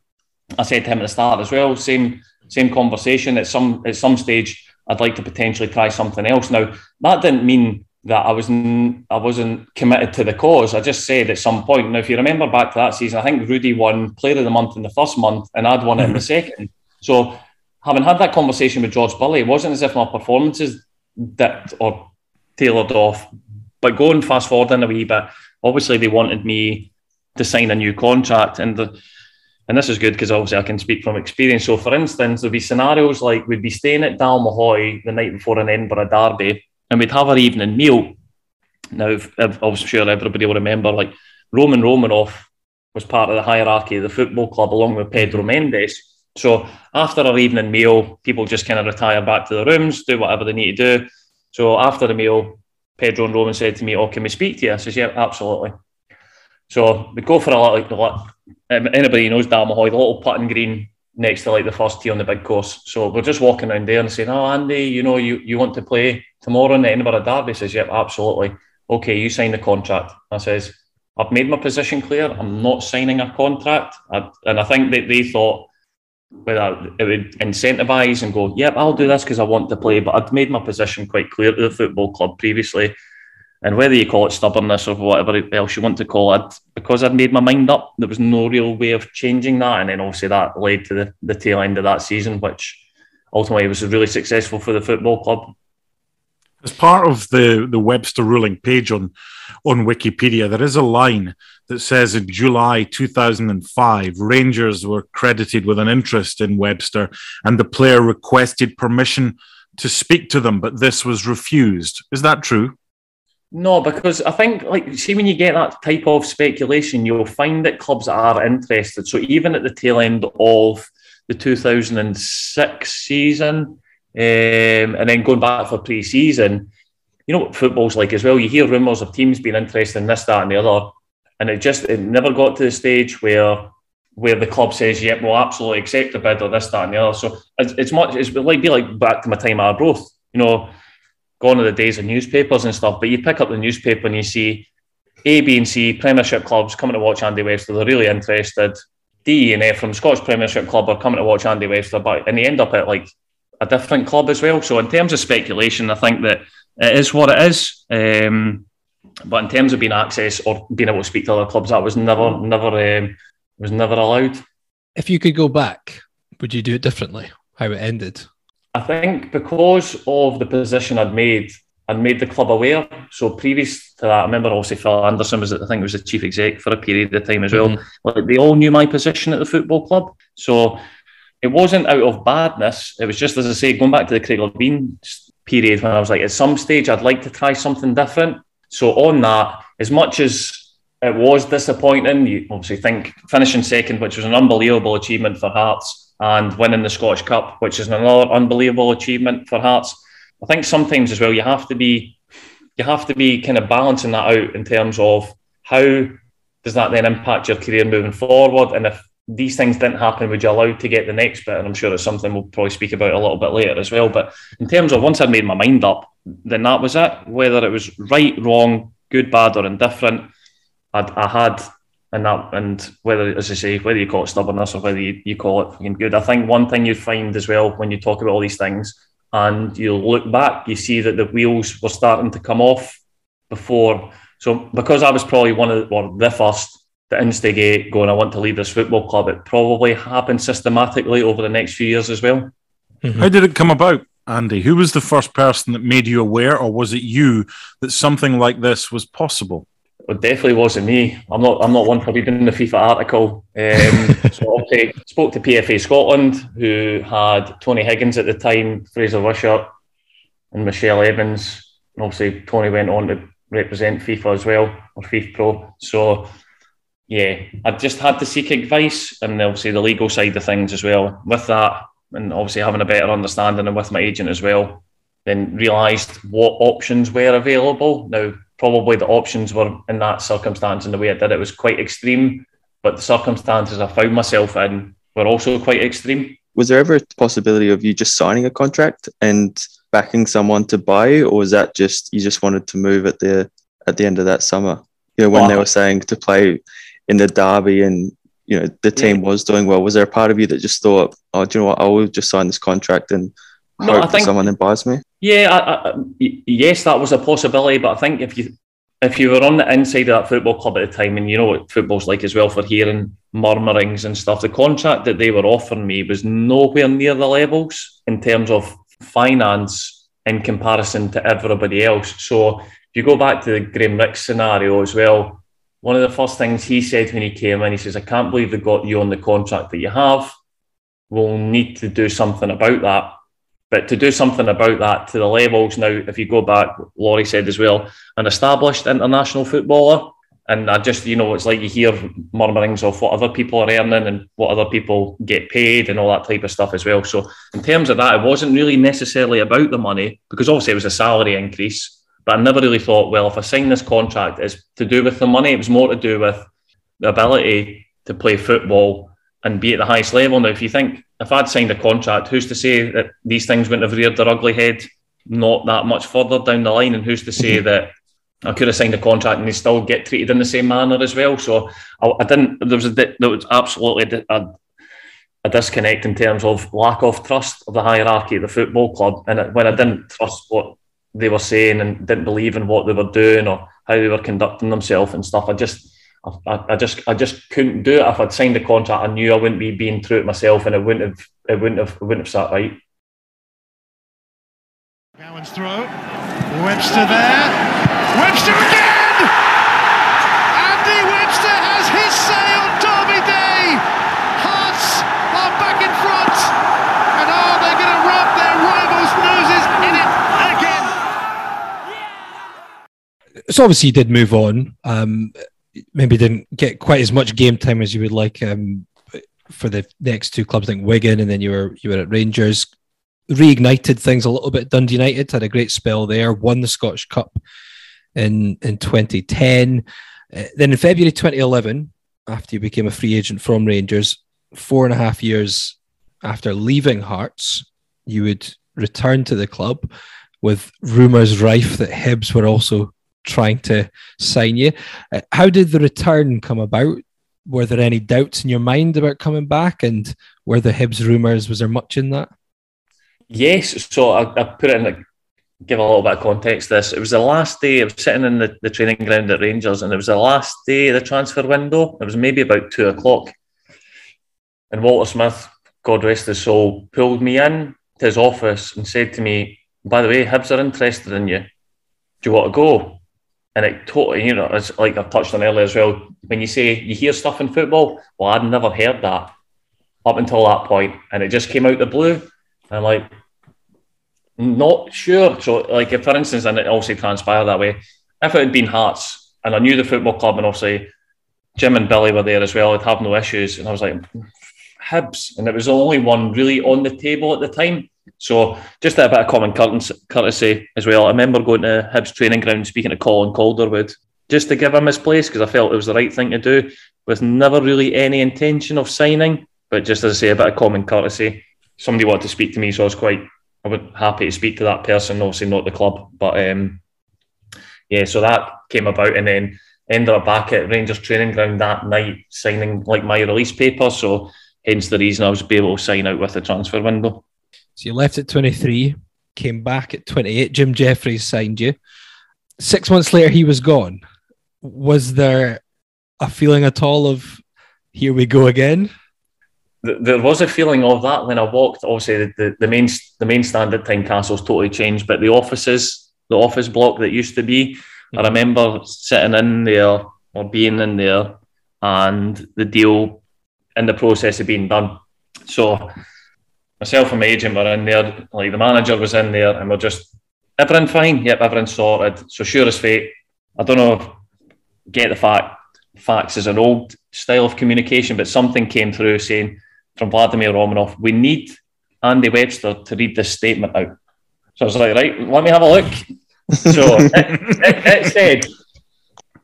I said to him at the start as well, same same conversation. At some at some stage, I'd like to potentially try something else. Now that didn't mean that I was n- I wasn't committed to the cause. I just said at some point. Now, if you remember back to that season, I think Rudi won Player of the Month in the first month, and I'd won it in the mm-hmm. second. So, having had that conversation with George Burley, it wasn't as if my performances dipped or tailored off. But going fast forward in a wee bit, obviously they wanted me to sign a new contract, and the and this is good because obviously I can speak from experience. So, for instance, there'd be scenarios like we'd be staying at Dalmahoy the night before an Edinburgh derby, and we'd have our evening meal. Now, I'm sure everybody will remember, like Roman Romanov was part of the hierarchy of the football club along with Pedro Mendes. So after our evening meal, people just kind of retire back to their rooms, do whatever they need to do. So after the meal, Pedro and Roman said to me, "Oh, can we speak to you?" I says, "Yeah, absolutely." So we go for a lot like um, anybody knows Dalmahoy, the little putting green next to like the first tee on the big course. So we're just walking around there and saying, "Oh, Andy, you know, you, you want to play tomorrow in the Edinburgh Derby?" He says, "Yep, absolutely." Okay, you sign the contract. I says, "I've made my position clear. I'm not signing a contract." I, and I think that they thought whether it would incentivise and go, "Yep, I'll do this because I want to play." But I'd made my position quite clear to the football club previously and whether you call it stubbornness or whatever else you want to call it, because I'd made my mind up, there was no real way of changing that. And then obviously that led to the, the tail end of that season, which ultimately was really successful for the football club. As part of the, the Webster ruling page on, on Wikipedia, there is a line that says in July 2005, Rangers were credited with an interest in Webster and the player requested permission to speak to them, but this was refused. Is that true? No, because I think, like, see, when you get that type of speculation, you'll find that clubs are interested. So even at the tail end of the 2006 season, um, and then going back for pre-season, you know what football's like as well. You hear rumours of teams being interested in this, that, and the other, and it just it never got to the stage where where the club says, "Yep, we'll absolutely accept a bid or this, that, and the other." So it's, it's much. It's like be like back to my time at Arbroath. You know, gone are the days of newspapers and stuff, but you pick up the newspaper and you see A, B, and C Premiership clubs coming to watch Andy Webster. They're really interested. D and F from Scottish Premiership Club are coming to watch Andy Webster, but and they end up at like a different club as well. So in terms of speculation, I think that it is what it is. Um, but in terms of being access or being able to speak to other clubs, that was never, never, um, was never allowed. If you could go back, would you do it differently? How it ended? I think because of the position I'd made, I'd made the club aware. So previous to that, I remember also Phil Anderson was, I think, was the chief exec for a period of time as well. Mm-hmm. Like they all knew my position at the football club. So it wasn't out of badness. It was just, as I say, going back to the Craig Levein period when I was like, at some stage, I'd like to try something different. So on that, as much as it was disappointing, you obviously think finishing second, which was an unbelievable achievement for Hearts and winning the Scottish Cup, which is another unbelievable achievement for Hearts. I think sometimes as well you have to be you have to be kind of balancing that out in terms of how does that then impact your career moving forward, and if these things didn't happen, would you allow to get the next bit? And I'm sure it's something we'll probably speak about a little bit later as well. But in terms of once I'd made my mind up, then that was it. Whether it was right, wrong, good, bad, or indifferent, I'd, I had and that and whether as I say whether you call it stubbornness or whether you, you call it fucking good. I think one thing you find as well when you talk about all these things and you look back, you see that the wheels were starting to come off before. So because I was probably one of the, or the first to instigate going, I want to leave this football club. It probably happened systematically over the next few years as well. Mm-hmm. How did it come about? Andy, who was the first person that made you aware, or was it you that something like this was possible? It definitely wasn't me. I'm not. I'm not one for reading the FIFA article. Um, *laughs* so I spoke to PFA Scotland, who had Tony Higgins at the time, Fraser Wishart, and Michelle Evans. And obviously, Tony went on to represent FIFA as well, or FIFPro. So, yeah, I just had to seek advice, and obviously the legal side of things as well. With that, and obviously having a better understanding, and with my agent as well, then realised what options were available. Now probably the options were in that circumstance and the way I did it was quite extreme. But the circumstances I found myself in were also quite extreme. Was there ever a possibility of you just signing a contract and backing someone to buy, or was that just you just wanted to move at the at the end of that summer? You know, when well, they were saying to play in the derby and you know the team yeah. was doing well. Was there a part of you that just thought, oh, do you know what? I will just sign this contract and No, hope think- someone buys me. Yeah, I, I, yes, that was a possibility, but I think if you if you were on the inside of that football club at the time, and you know what football's like as well for hearing murmurings and stuff, the contract that they were offering me was nowhere near the levels in terms of finance in comparison to everybody else. So if you go back to the Graham Rix scenario as well, one of the first things he said when he came in, he says, "I can't believe they got you on the contract that you have. We'll need to do something about that." But to do something about that to the levels now, if you go back, Laurie said as well, an established international footballer. And I just, you know, it's like you hear murmurings of what other people are earning and what other people get paid and all that type of stuff as well. So, in terms of that, it wasn't really necessarily about the money because obviously it was a salary increase. But I never really thought, well, if I sign this contract, it's to do with the money. It was more to do with the ability to play football and be at the highest level. Now, if you think if I'd signed a contract, who's to say that these things wouldn't have reared their ugly head not that much further down the line? And who's to say mm-hmm. that I could have signed a contract and they still get treated in the same manner as well? So I, I didn't. There was a there was absolutely a, a disconnect in terms of lack of trust of the hierarchy of the football club, and when I didn't trust what they were saying and didn't believe in what they were doing or how they were conducting themselves and stuff, I just. I, I just I just couldn't do it. If I'd signed the contract, I knew I wouldn't be being true to myself, and it wouldn't have it wouldn't have it wouldn't have sat right. Gowan's throw. Webster there. Webster again! Andy Webster has his say on Derby Day. Hearts are back in front. And are they going to rub their rivals' noses in it again? So obviously you did move on. Um, maybe didn't get quite as much game time as you would like um, for the next two clubs, like Wigan, and then you were you were at Rangers. Reignited things a little bit. Dundee United had a great spell there. Won the Scottish Cup in in 2010. Uh, then in February 2011, after you became a free agent from Rangers, four and a half years after leaving Hearts, you would return to the club with rumours rife that Hibs were also trying to sign you. Uh, how did the return come about? Were there any doubts in your mind about coming back? And were the Hibs rumours, was there much in that? Yes, so I, I put it in like give a little bit of context. to This it was the last day. I was sitting in the, the training ground at Rangers, and it was the last day of the transfer window. It was maybe about two o'clock, and Walter Smith, God rest his soul, pulled me in to his office and said to me, "By the way, Hibs are interested in you. Do you want to go?" And it totally, you know, it's like I've touched on earlier as well. When you say you hear stuff in football, well, I'd never heard that up until that point, and it just came out the blue. And I'm like, not sure. So, like, if for instance, and it also transpired that way, if it had been Hearts and I knew the football club and obviously Jim and Billy were there as well, I'd have no issues. And I was like, hmm, Hibs. And it was the only one really on the table at the time. So, just a bit of common courtesy- as well. I remember going to Hibs training ground speaking to Colin Calderwood just to give him his place because I felt it was the right thing to do with never really any intention of signing. But just as I say, a bit of common courtesy. Somebody wanted to speak to me, so I was quite I was happy to speak to that person, obviously not the club. But um, yeah, so that came about and then ended up back at Rangers training ground that night signing like my release paper. So hence the reason I was able to sign out with the transfer window. So you left at 23, came back at 28. Jim Jeffries signed you. Six months later, he was gone. Was there a feeling at all of here we go again? There was a feeling of that when I walked. Obviously, the, the, the main the main stand at Tynecastle's totally changed, but the offices, the office block that used to be, I mm-hmm. remember sitting in there or being in there, and the deal in the process of being done. So myself and my agent were in there, like the manager was in there, and we're just everything fine. Yep, everything sorted. So sure as fate. I don't know if get the fact facts is an old style of communication, but something came through saying from Vladimir Romanov, we need Andy Webster to read this statement out. So I was like, right, let me have a look. So *laughs* it, it, it said,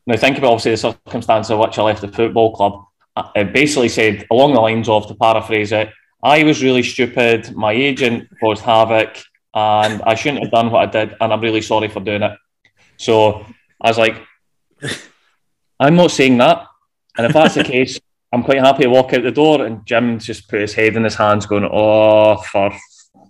now think about obviously the circumstance of which I left the football club. Uh, It basically said along the lines of, to paraphrase it, I was really stupid, my agent caused havoc, and I shouldn't have done what I did, and I'm really sorry for doing it. So I was like, *laughs* I'm not saying that. And if that's the *laughs* case, I'm quite happy to walk out the door. And Jim just put his head in his hands, going, "Oh, for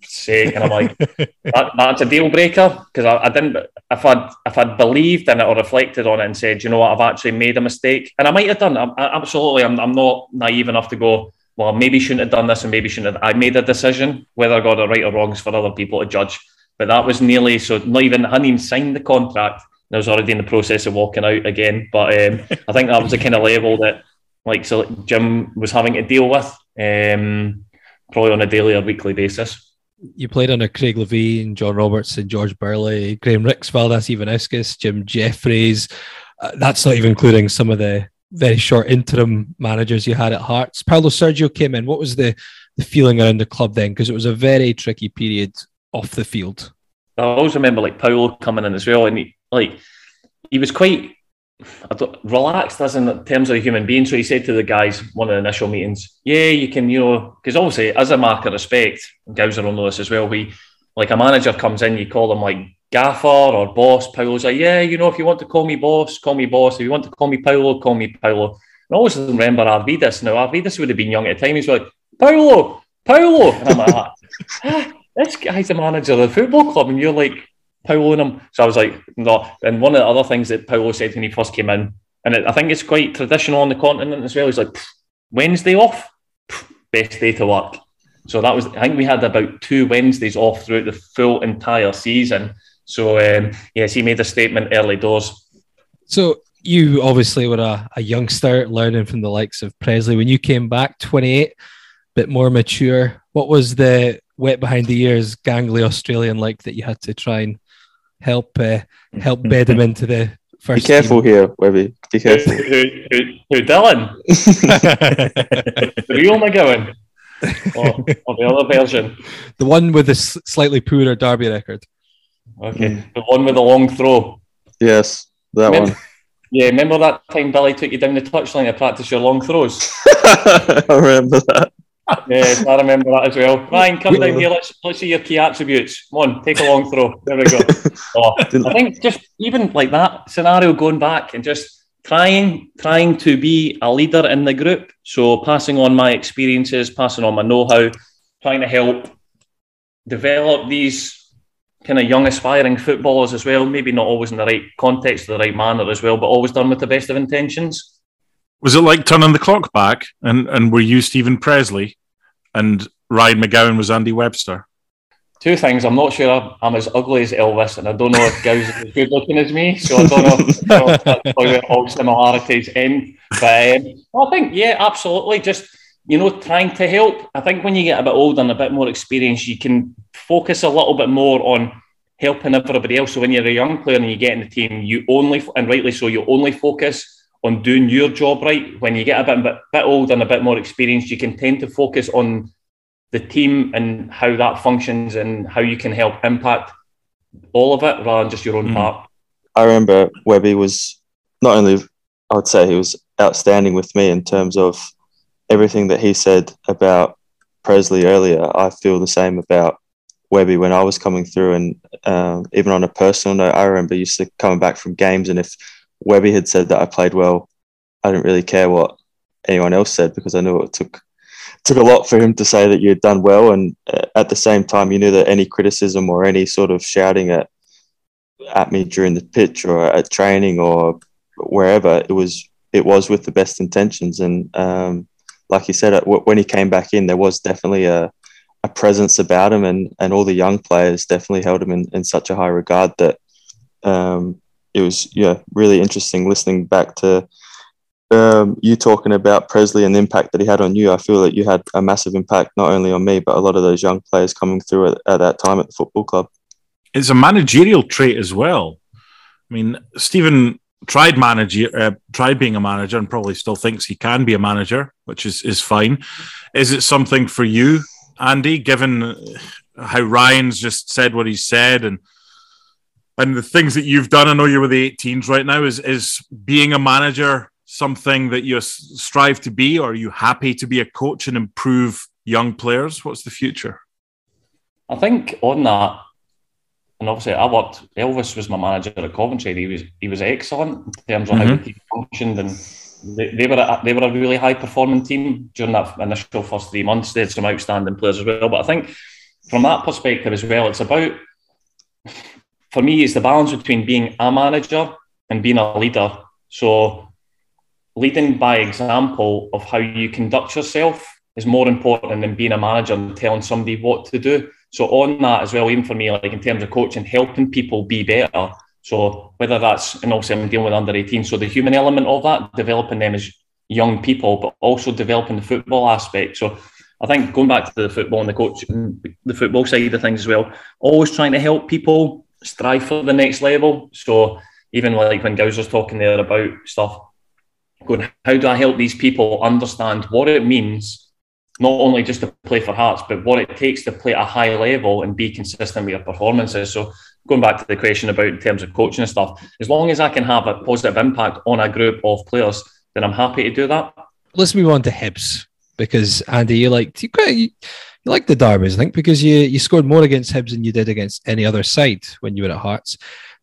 sake! And I'm like, *laughs* that, that's a deal breaker because I, I, didn't. If I'd if I'd believed in it or reflected on it and said, you know what, I've actually made a mistake, and I might have done. I, absolutely, I'm, I'm not naive enough to go. Well, maybe shouldn't have done this, and maybe shouldn't have. I made a decision, whether I got it right or wrong, for other people to judge. But that was nearly so. Not even I hadn't even signed the contract. I was already in the process of walking out again. But um, I think that was the kind of level that, like, so Jim was having to deal with, um, probably on a daily or weekly basis you played under Craig Levein, John Robertson, George Burley, Graham Rix, Valdas Ivanauskas, Jim Jeffries. Uh, that's not even including some of the very short interim managers you had at Hearts. Paulo Sergio came in. What was the, the feeling around the club then? Because it was a very tricky period off the field. I always remember like Paulo coming in as well, and he, like he was quite relaxed as in terms of a human being. So he said to the guys one of the initial meetings, "Yeah, you can, you know, because obviously as a mark of respect, guys are on this as well. We like a manager comes in, you call them like gaffer or boss. Paulo's like, yeah, you know, if you want to call me boss, call me boss. If you want to call me Paulo, call me Paulo. And I always remember Arvydas. Now Arvydas would have been young at the time. He's like, Paulo, Paulo, and I'm like, ah, this guy's the manager of the football club, and you're like Paulo and him. So I was like, no. And one of the other things that Paulo said when he first came in, and it, I think it's quite traditional on the continent as well. He's like, Wednesday off, best day to work. So that was, I think we had about two Wednesdays off throughout the full entire season. So um, yes, he made a statement early doors. So you obviously were a, a youngster learning from the likes of Pressley. When you came back, 28, bit more mature. What was the wet behind the ears, gangly Australian like that you had to try and help uh, help bed him into the first. Be careful team. here, Webby. Be careful. Who, who, who, Dylan? *laughs* the real McGowan. Or, or, the other version. The one with the slightly poorer Derby record. Okay, mm. the one with the long throw. Yes, that remember, one. *laughs* Yeah, remember that time Billy took you down the touchline to practice your long throws? *laughs* I remember that yes, I remember that as well. Ryan, come down here. Let's let's see your key attributes. Come on, take a long throw. There we go. *laughs* Oh, I think just even like that scenario, going back and just trying trying to be a leader in the group. So passing on my experiences, passing on my know-how, trying to help develop these kind of young aspiring footballers as well. Maybe not always in the right context, the right manner as well, but always done with the best of intentions. Was it like turning the clock back and, and were you Steven Pressley and Ryan McGowan was Andy Webster? Two things. I'm not sure I'm as ugly as Elvis, and I don't know if Gow's as good looking as me. So I don't know if that's where all similarities end. But um, I think, yeah, absolutely. Just you know, trying to help. I think when you get a bit older and a bit more experience, you can focus a little bit more on helping everybody else. So when you're a young player and you get in the team, you only, and rightly so, you only focus on doing your job right. When you get a bit, bit, bit older and a bit more experienced, you can tend to focus on the team and how that functions and how you can help impact all of it rather than just your own mm. part. I remember Webby was not only, I would say, he was outstanding with me in terms of everything that he said about Pressley earlier. I feel the same about Webby when I was coming through, and um, even on a personal note, I remember used to coming back from games, and if Webby had said that I played well, I didn't really care what anyone else said because I knew it took took a lot for him to say that you had done well, and uh, at the same time, you knew that any criticism or any sort of shouting at at me during the pitch or at training or wherever it was it was with the best intentions and um, like you said when he came back in there was definitely a, a presence about him and, and all the young players definitely held him in, in such a high regard that um, it was yeah really interesting listening back to um, you talking about Pressley and the impact that he had on you. I feel that you had a massive impact not only on me but a lot of those young players coming through at, at that time at the football club. It's a managerial trait as well. I mean, Stephen tried manager, uh, tried being a manager, and probably still thinks he can be a manager, which is is fine. Is it something for you, Andy? Given how Ryan's just said what he said and and the things that you've done, I know you're with the 18s right now, is is being a manager something that you strive to be, or are you happy to be a coach and improve young players? What's the future? I think on that, and obviously I worked. Elvis was my manager at Coventry. he was he was excellent in terms of mm-hmm. how the team functioned, and they, they, were a, they were a really high performing team during that initial first three months. They had some outstanding players as well, but I think from that perspective as well, it's about for me, it's the balance between being a manager and being a leader. So leading by example of how you conduct yourself is more important than being a manager and telling somebody what to do. So on that as well, even for me, like in terms of coaching, helping people be better. So whether that's and obviously I'm dealing with under 18, so the human element of that, developing them as young people, but also developing the football aspect. So I think going back to the football and the coach, the football side of things as well, always trying to help people strive for the next level. So even like when Gow's was talking there about stuff, going, how do I help these people understand what it means, not only just to play for Hearts, but what it takes to play at a high level and be consistent with your performances. So going back to the question about in terms of coaching and stuff, as long as I can have a positive impact on a group of players, then I'm happy to do that. Let's move on to Hibs because Andy, you like you, quite you like the derbies, I think, because you you scored more against Hibs than you did against any other side when you were at Hearts.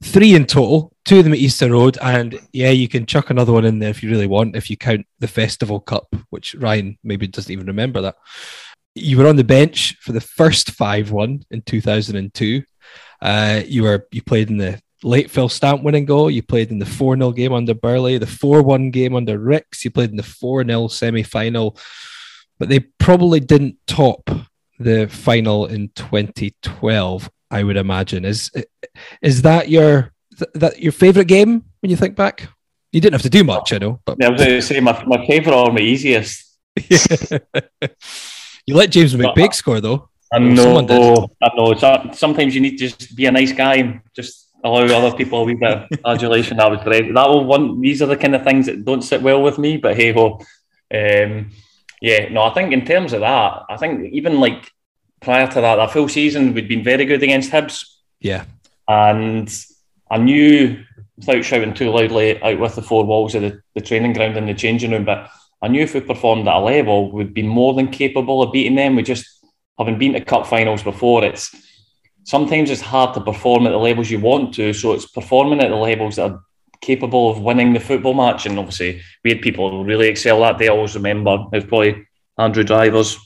Three in total, two of them at Easter Road, and yeah, you can chuck another one in there if you really want, if you count the Festival Cup, which Ryan maybe doesn't even remember that. You were on the bench for the first five one in two thousand and two. Uh, you were you played in the late Phil Stamp winning goal. You played in the 4 0 game under Burley, the 4 1 game under Rix. You played in the 4 0 semi final, but they probably didn't top the final in 2012. I would imagine is is that your that your favorite game when you think back? You didn't have to do much, I know. But yeah, I was going to say my, my favorite or my easiest. *laughs* you let James McPake score though. I know. I know. Sometimes you need to just be a nice guy and just allow other people a wee bit of *laughs* adulation. That was great. That will one. These are the kind of things that don't sit well with me. But hey ho. Um, yeah, no, I think in terms of that, I think even like prior to that, that full season, we'd been very good against Hibs. Yeah. And I knew, without shouting too loudly out with the four walls of the, the training ground and the changing room, but I knew if we performed at a level, we'd be more than capable of beating them. We just, having been to cup finals before, it's sometimes it's hard to perform at the levels you want to. So it's performing at the levels that are capable of winning the football match. And obviously, we had people who really excel that day. I always remember it was probably Andrew Driver's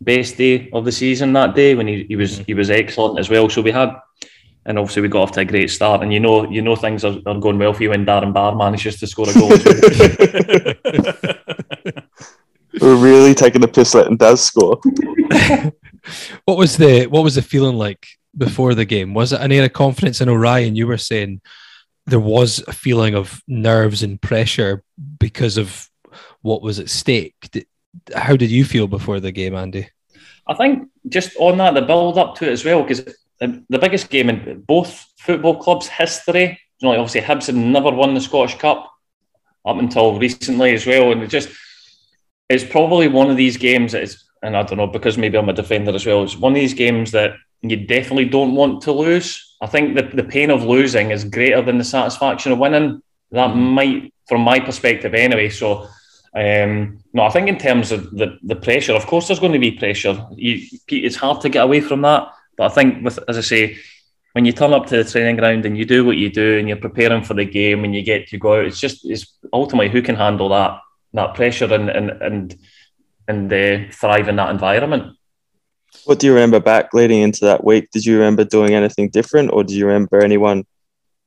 best day of the season that day when he, he was mm-hmm. he was excellent as well. So we had, and obviously we got off to a great start. And you know you know things are, are going well for you when Darren Barr manages to score a goal. *laughs* We're really taking the piss letting does score. *laughs* what was the what was the feeling like before the game? Was it an air of confidence? I know Ryan, you were saying there was a feeling of nerves and pressure because of what was at stake. How did you feel before the game, Andy? I think just on that, the build up to it as well, because the, the biggest game in both football clubs' history, you know, obviously Hibs had never won the Scottish Cup up until recently as well, and it just it's probably one of these games that is, and I don't know because maybe I'm a defender as well. It's one of these games that you definitely don't want to lose. I think the, the pain of losing is greater than the satisfaction of winning. That mm-hmm. might, from my perspective, anyway. So um, no, I think in terms of the, the pressure, of course, there's going to be pressure. You, it's hard to get away from that. But I think, with as I say, when you turn up to the training ground and you do what you do and you're preparing for the game and you get to go out, it's just it's ultimately who can handle that that pressure and and and and uh, thrive in that environment. What do you remember back leading into that week? Did you remember doing anything different, or do you remember anyone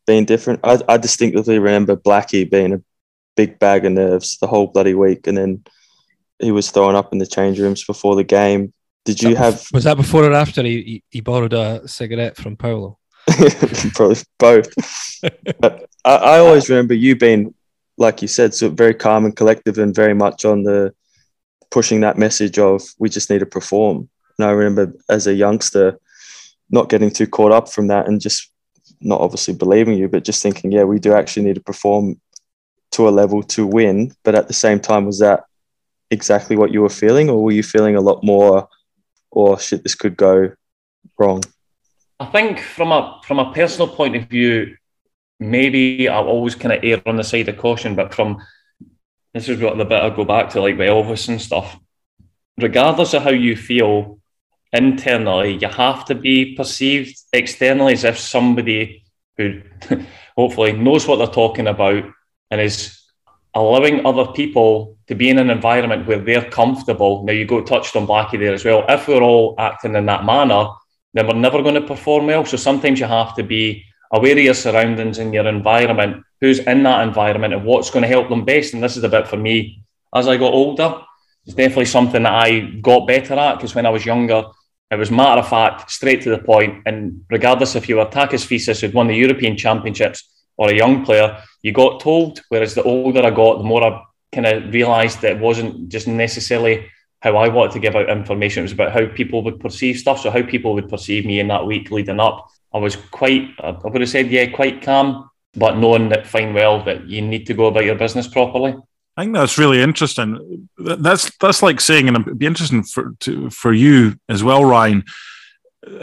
being different? I, I distinctly remember Blackie being a big bag of nerves the whole bloody week, and then he was thrown up in the change rooms before the game. Did you have? Was that before or after he, he borrowed a cigarette from Paulo? *laughs* Probably both. *laughs* but I, I always remember you being, like you said, so very calm and collective, and very much on the pushing that message of we just need to perform. And I remember as a youngster not getting too caught up from that and just not obviously believing you, but just thinking, yeah, we do actually need to perform to a level to win. But at the same time, was that exactly what you were feeling, or were you feeling a lot more, or oh, shit, this could go wrong? I think from a from a personal point of view, maybe I'll always kind of err on the side of caution. But from this is what the bit I go back to, like with Elvis and stuff. Regardless of how you feel internally, you have to be perceived externally as if somebody who *laughs* hopefully knows what they're talking about and is allowing other people to be in an environment where they're comfortable. Now, you go touched on Blackie there as well. If we're all acting in that manner, then we're never going to perform well. So sometimes you have to be aware of your surroundings and your environment, who's in that environment and what's going to help them best. And this is a bit for me as I got older. It's definitely something that I got better at because when I was younger, it was matter of fact, straight to the point, and regardless if you were Takis Fyssas who'd won the European Championships or a young player, you got told. Whereas the older I got, the more I kind of realised that it wasn't just necessarily how I wanted to give out information. It was about how people would perceive stuff. So how people would perceive me in that week leading up. I was quite, I would have said, yeah, quite calm, but knowing that fine well that you need to go about your business properly. I think that's really interesting. That's that's like saying, and it'd be interesting for to, for you as well, Ryan.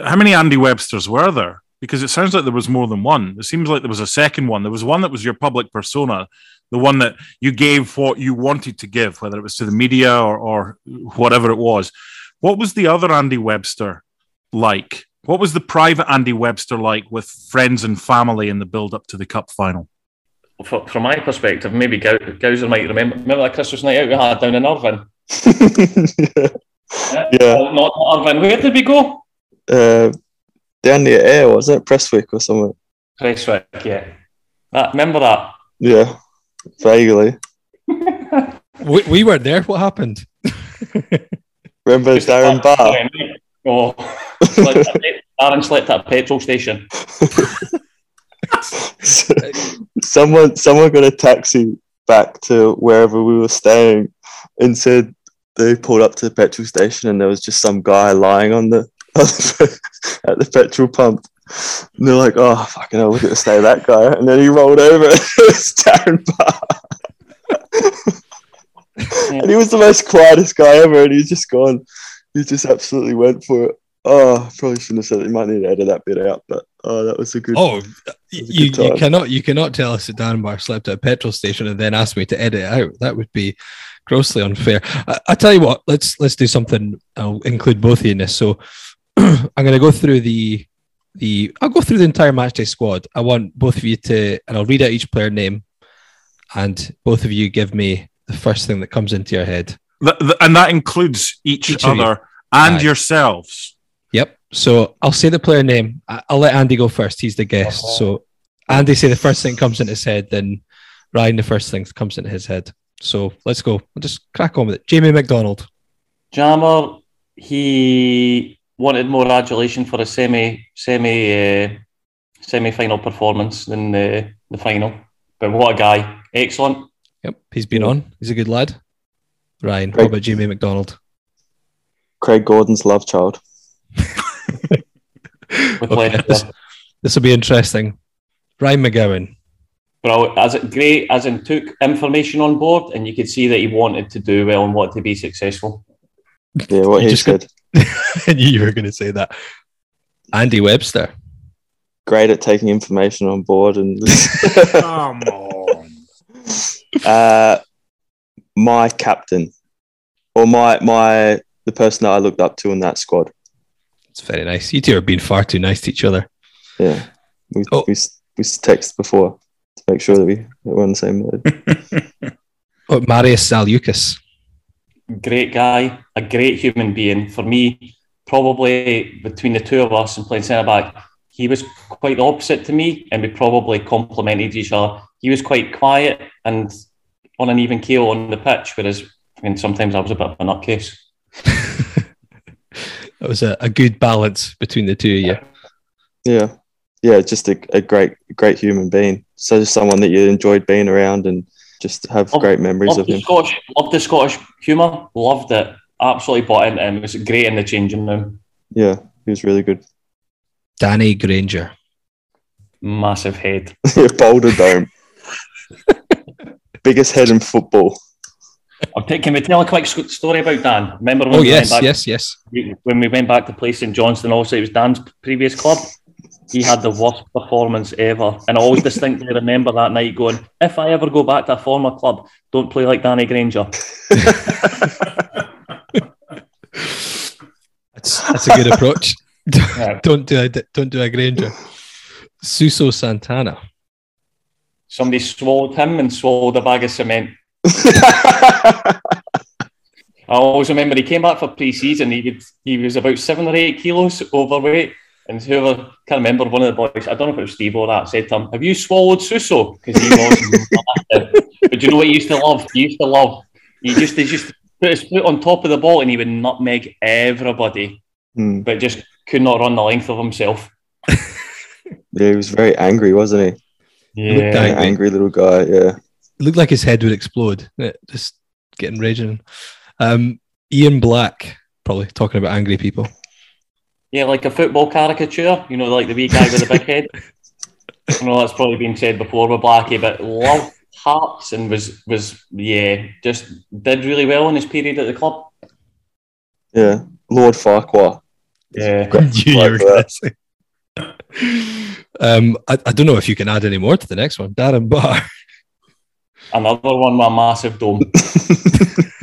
How many Andy Websters were there? Because it sounds like there was more than one. It seems like there was a second one. There was one that was your public persona, the one that you gave what you wanted to give, whether it was to the media or, or whatever it was. What was the other Andy Webster like? What was the private Andy Webster like with friends and family in the build up to the cup final? from my perspective, maybe Gowser might remember. Remember that Christmas night out we had down in Irvine? yeah. *laughs* yeah. Not, not Irvine. Where did we go? Uh, down near Ayr, wasn't it? Prestwick or something. Prestwick, yeah. That, remember that? Yeah, vaguely. *laughs* we, we weren't there. What happened? *laughs* remember Just Darren Barr? Oh, *laughs* Darren slept at a petrol station. someone someone got a taxi back to wherever we were staying and said they pulled up to the petrol station and there was just some guy lying on the *laughs* at the petrol pump. And they're like, oh, fucking hell, look at the state of that guy. And then he rolled over and *laughs* it was Darren Barr. and he was the most quietest guy ever. And he's just gone, he just absolutely went for it. Oh, probably shouldn't have said it. You might need to edit that bit out, but oh, that was a good. Oh, you, good you cannot you cannot tell us that Dan Barr slept at a petrol station and then ask me to edit it out. That would be grossly unfair. I, I tell you what, let's let's do something. I'll include both of you in this. So *clears throat* I'm going to go through the the. I'll go through the entire matchday squad. I want both of you to, and I'll read out each player name, and both of you give me the first thing that comes into your head. The, the, and that includes each, each other and yourselves. Yep. So I'll say the player name. I'll let Andy go first. He's the guest. Uh-huh. So Andy say the first thing comes into his head, then Ryan the first thing comes into his head. So let's go. We'll just crack on with it. Jamie MacDonald. Jammer, he wanted more adulation for a semi semi uh, semi final performance than the, the final. But what a guy! Excellent. Yep, he's been on. He's a good lad. Ryan, Craig, what about Jamie MacDonald? Craig Gordon's love child *laughs* okay, this, this will be interesting. Ryan McGowan. Well, as it great as in took information on board, and you could see that he wanted to do well and wanted to be successful. Yeah, what he said. *laughs* I knew you were going to say that. Andy Webster. Great at taking information on board and. *laughs* Come on. Uh, my captain, or my my the person that I looked up to in that squad. It's very nice. You two are being far too nice to each other. Yeah, we oh. we, we text before to make sure that we we're on the same mood. *laughs* oh, Marius Zaliukas. Great guy, a great human being. For me, probably between the two of us and playing centre back, he was quite the opposite to me, and we probably complemented each other. He was quite quiet and on an even keel on the pitch, whereas I mean, sometimes I was a bit of a nutcase. *laughs* it was a, a good balance between the two of you. Yeah, yeah, just a, a great, great human being. So just someone that you enjoyed being around and just have love, great memories of him. Scottish, loved the Scottish humour, loved it, absolutely bought into him. It was great in the changing room. Yeah, he was really good. Danny Grainger, massive head, *laughs* Boulder Dome, biggest head in football. I'll take, can we tell a quick story about Dan? Remember when oh, we yes, went back, yes, yes. When we went back to play St Johnstone, also it was Dan's previous club. He had the worst performance ever, and I always distinctly remember that night going, "If I ever go back to a former club, don't play like Danny Grainger." *laughs* that's that's a good approach. *laughs* don't do a don't do a Grainger. Suso Santana. Somebody swallowed him and swallowed a bag of cement. *laughs* I always remember he came back for pre-season. He he was about seven or eight kilos overweight, And whoever can't remember one of the boys, I don't know if it was Steve or that, said to him, "Have you swallowed Suso?" Because he was. *laughs* but you know what he used to love? He used to love. He just he just put his foot on top of the ball and he would nutmeg everybody, Hmm. but just could not run the length of himself. *laughs* Yeah, he was very angry, wasn't he? looked An Angry. angry little guy. Yeah. It looked like his head would explode. eh, Just getting raging. Um, Ian Black, probably talking about angry people. Yeah, like a football caricature, you know, like the wee guy with the big head. *laughs* I know that's probably been said before with Blackie, but love Hearts and was was yeah, just did really well in his period at the club. Yeah. Lord Farquhar. Yeah. *laughs* You Like were gonna say. Um, I, I don't know if you can add any more to the next one. Darren Barr. Another one with a massive dome. *laughs*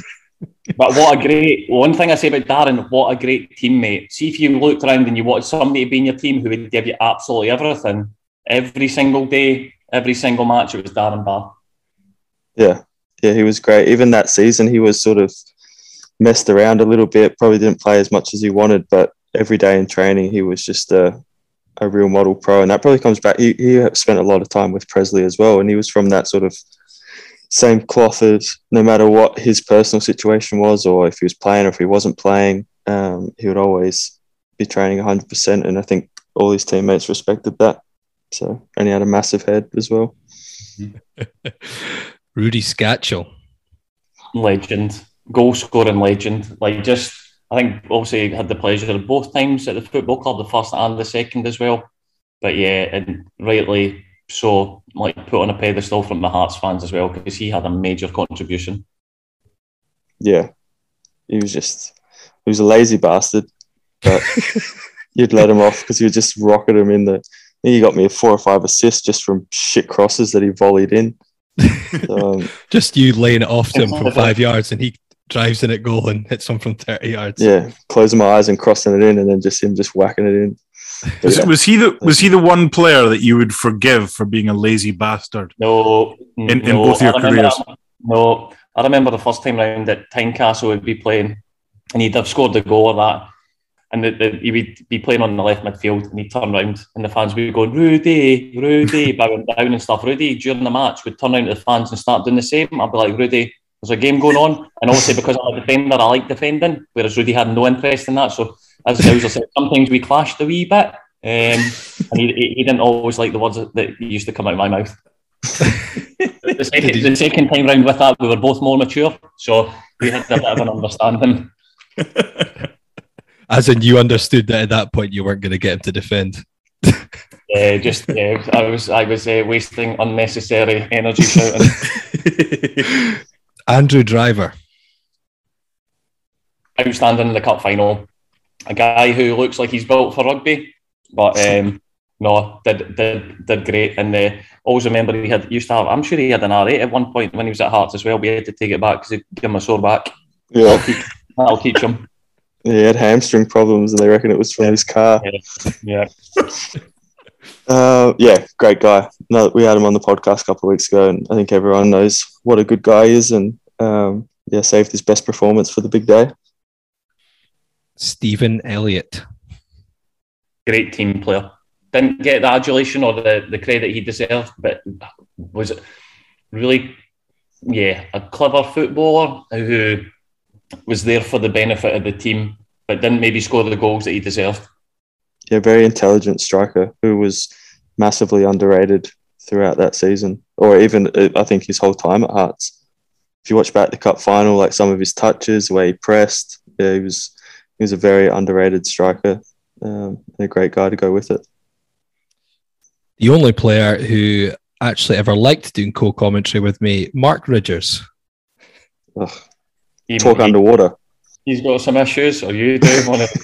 but what a great one thing I say about Darren, what a great teammate. See if you looked around and you wanted somebody to be in your team who would give you absolutely everything every single day, every single match, it was Darren Barr. Yeah. Yeah, he was great. Even that season, he was sort of messed around a little bit, probably didn't play as much as he wanted, but every day in training, he was just a, a real model pro. And that probably comes back. He, he spent a lot of time with Pressley as well. And he was from that sort of same cloth as no matter what his personal situation was, or if he was playing or if he wasn't playing, um, he would always be training 100%. And I think all his teammates respected that. So, and he had a massive head as well. *laughs* Rudi Skacel. legend, goal scoring legend. Like just, I think obviously had the pleasure of both times at the football club, the first and the second as well. But yeah, and rightly so, like put on a pedestal from the Hearts fans as well because he had a major contribution. yeah, he was just he was a lazy bastard, but *laughs* you'd let him off because you just rocket him in the. I think He got me four or five assists just from shit crosses that he volleyed in. So, um, *laughs* Just you laying it off to him from *laughs* five yards and he drives in at goal and hits one from 30 yards. yeah, closing my eyes and crossing it in, and then just him just whacking it in. Was, was he the was he the one player that you would forgive for being a lazy bastard? No, In- in no, both your careers? that- no, I remember the first time round that Tynecastle would be playing, and he'd have scored the goal or that, and the, the, he would be playing on the left midfield, and he'd turn round, and the fans would be going, Rudi, Rudi, *laughs* bowing down and stuff. Rudi, during the match, would turn around to the fans and start doing the same. I'd be like, Rudi, there's a game going on, and obviously because I'm a defender, I like defending, whereas Rudi had no interest in that. So as Gowser said, sometimes we clashed a wee bit. Um, and he, he didn't always like the words that used to come out of my mouth. *laughs* the, second, the second time round with that, we were both more mature, so we had a bit of an understanding. *laughs* As in, you understood that at that point you weren't going to get him to defend. *laughs* Uh, just yeah, I was I was uh, wasting unnecessary energy shouting. Andrew Driver. Outstanding in the cup final, a guy who looks like he's built for rugby, but *laughs* um, no, did did did great. And uh, always remember he had used to have. I'm sure he had an R8 at one point when he was at Hearts as well. We had to take it back because it gave him a sore back. yeah, That'll teach him. *laughs* he had hamstring problems, and they reckon it was from his car. Yeah. *laughs* Uh, yeah, great guy. No, we had him on the podcast a couple of weeks ago, and I think everyone knows what a good guy he is, and um, yeah, saved his best performance for the big day. Stephen Elliott. great team player. Didn't get the adulation or the, the credit he deserved, but was really, yeah, a clever footballer who was there for the benefit of the team, but didn't maybe score the goals that he deserved. Yeah, very intelligent striker who was massively underrated throughout that season, or even uh, I think his whole time at Hearts. If you watch back the cup final, like some of his touches, the way he pressed, yeah, he was he was a very underrated striker um, and a great guy to go with it. The only player who actually ever liked doing co commentary with me, Mark Ridgers. Ugh, He- talk he- underwater. He's got some issues, or you do, one of the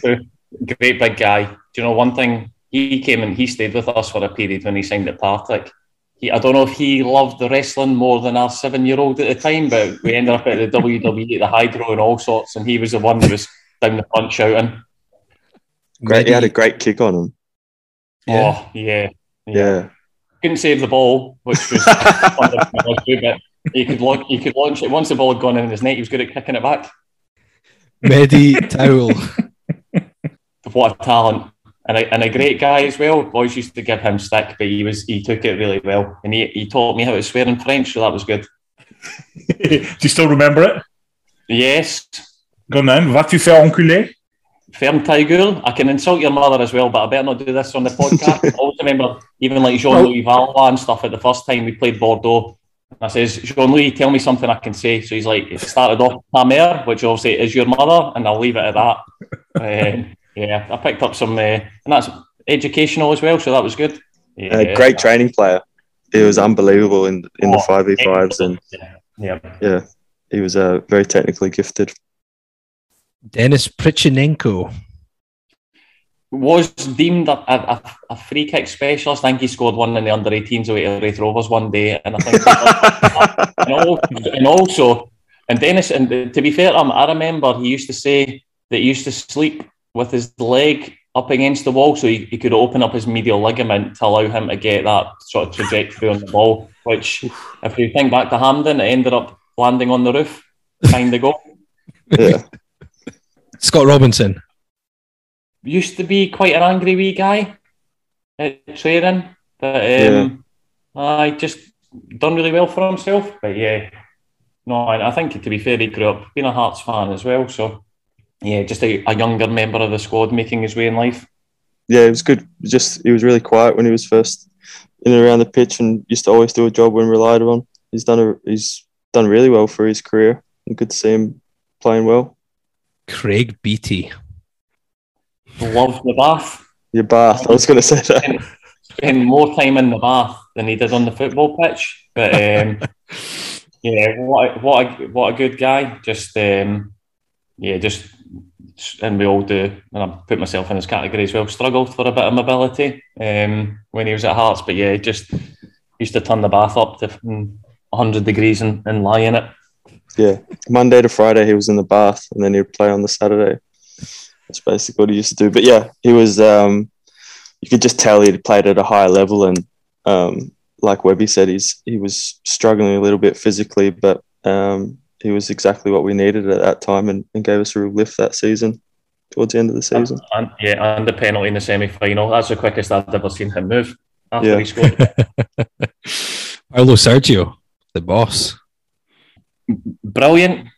two. Great big guy. Do you know one thing? He came and he stayed with us for a period when he signed at Partick. He, I don't know if he loved the wrestling more than our seven-year-old at the time, but we ended up at the WWE, at the Hydro, and all sorts. And he was the one that was down the front shouting, Great, he had a great kick on him. Oh, yeah. "Oh yeah, Yeah, Couldn't save the ball, which was *laughs* wonderful, but he could launch, he could launch it once the ball had gone in his net. He was good at kicking it back. Mehdi Taouil. *laughs* what a talent. and a, and a great guy as well. Boys used to give him stick, but he was he took it really well, and he, he taught me how to swear in French, so that was good. *laughs* Do you still remember it? Yes, Go on then. Va-tu faire enculer? Ferme ta. I can insult your mother as well, but I better not do this on the podcast. *laughs* I always remember even like Jean Louis Valois and stuff at the first time we played Bordeaux. And I says, Jean Louis, tell me something I can say. So he's like, it started off ta mère, which obviously is your mother, and I'll leave it at that. *laughs* um, yeah, I picked up some, uh, and that's educational as well, so that was good. Yeah, A great training player. He was unbelievable in in the five v fives, and Yeah. yeah, he was uh, very technically gifted. Denis Prychynenko. was deemed a, a, a free kick specialist. I think he scored one in the under 18s away to Raith Rovers one day, and I think *laughs* and, also, and also, and Denis, and uh, to be fair to him, I remember he used to say that he used to sleep with his leg up against the wall so he, he could open up his medial ligament to allow him to get that sort of trajectory on the ball. Which, if you think back to Hampden, it ended up landing on the roof, kind of go. Yeah, Scott Robinson. used to be quite an angry wee guy at training, but um, I just done really well for himself. But yeah, no, I, I think to be fair, he grew up being a Hearts fan as well. So yeah, just a, a younger member of the squad making his way in life. yeah, it was good. Just he was really quiet when he was first in and around the pitch, and used to always do a job when relied on. He's done a he's done really well for his career, and good to see him playing well. Craig Beattie. Love the bath. Your bath, I was going to say that. Spend more time in the bath than he did on the football pitch. But um, *laughs* yeah, what a, what a, what a good guy. Just um, yeah, just and we all do. And I put myself in his category as well. Struggled for a bit of mobility um, when he was at Hearts, but yeah, just used to turn the bath up to mm, 100 degrees and, and lie in it. Yeah, Monday to Friday he was in the bath, and then he'd play on the Saturday. That's basically what he used to do. But yeah, he was. Um, you could just tell he played at a higher level, and um, like Webby said, he's he was struggling a little bit physically, but um, he was exactly what we needed at that time, and, and gave us a real lift that season. Towards the end of the season, And, yeah, and the penalty in the semi final. That's the quickest I've ever seen him move after Yeah. he scored. *laughs* Paulo Sergio, the boss. Brilliant.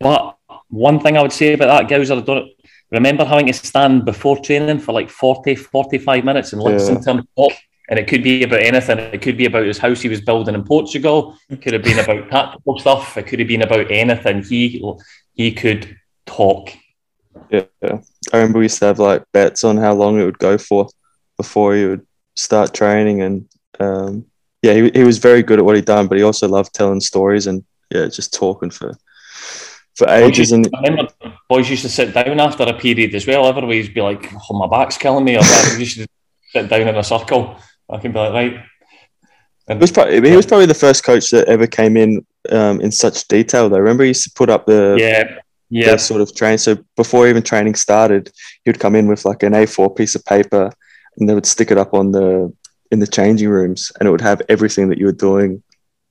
But one thing I would say about that, Gowser, I don't remember having to stand before training for like 40, 45 minutes and listen Yeah. to him talk. And it could be about anything. It could be about his house he was building in Portugal. It could have been about *laughs* tactical stuff. It could have been about anything. He he could talk. yeah, yeah. I remember we used to have like bets on how long it would go for before he would start training, and um, yeah, he he was very good at what he'd done, but he also loved telling stories and yeah, just talking for for ages. And I remember boys used to sit down after a period as well. Everybody's be like, "Oh, my back's killing me," or whatever. We used to sit down in a circle. I can be like, right. It was probably he was probably the first coach that ever came in um, in such detail. Though, remember he used to put up the Yeah, yeah. sort of train. So before even training started, he would come in with like an A4 piece of paper, and they would stick it up on the in the changing rooms, and it would have everything that you were doing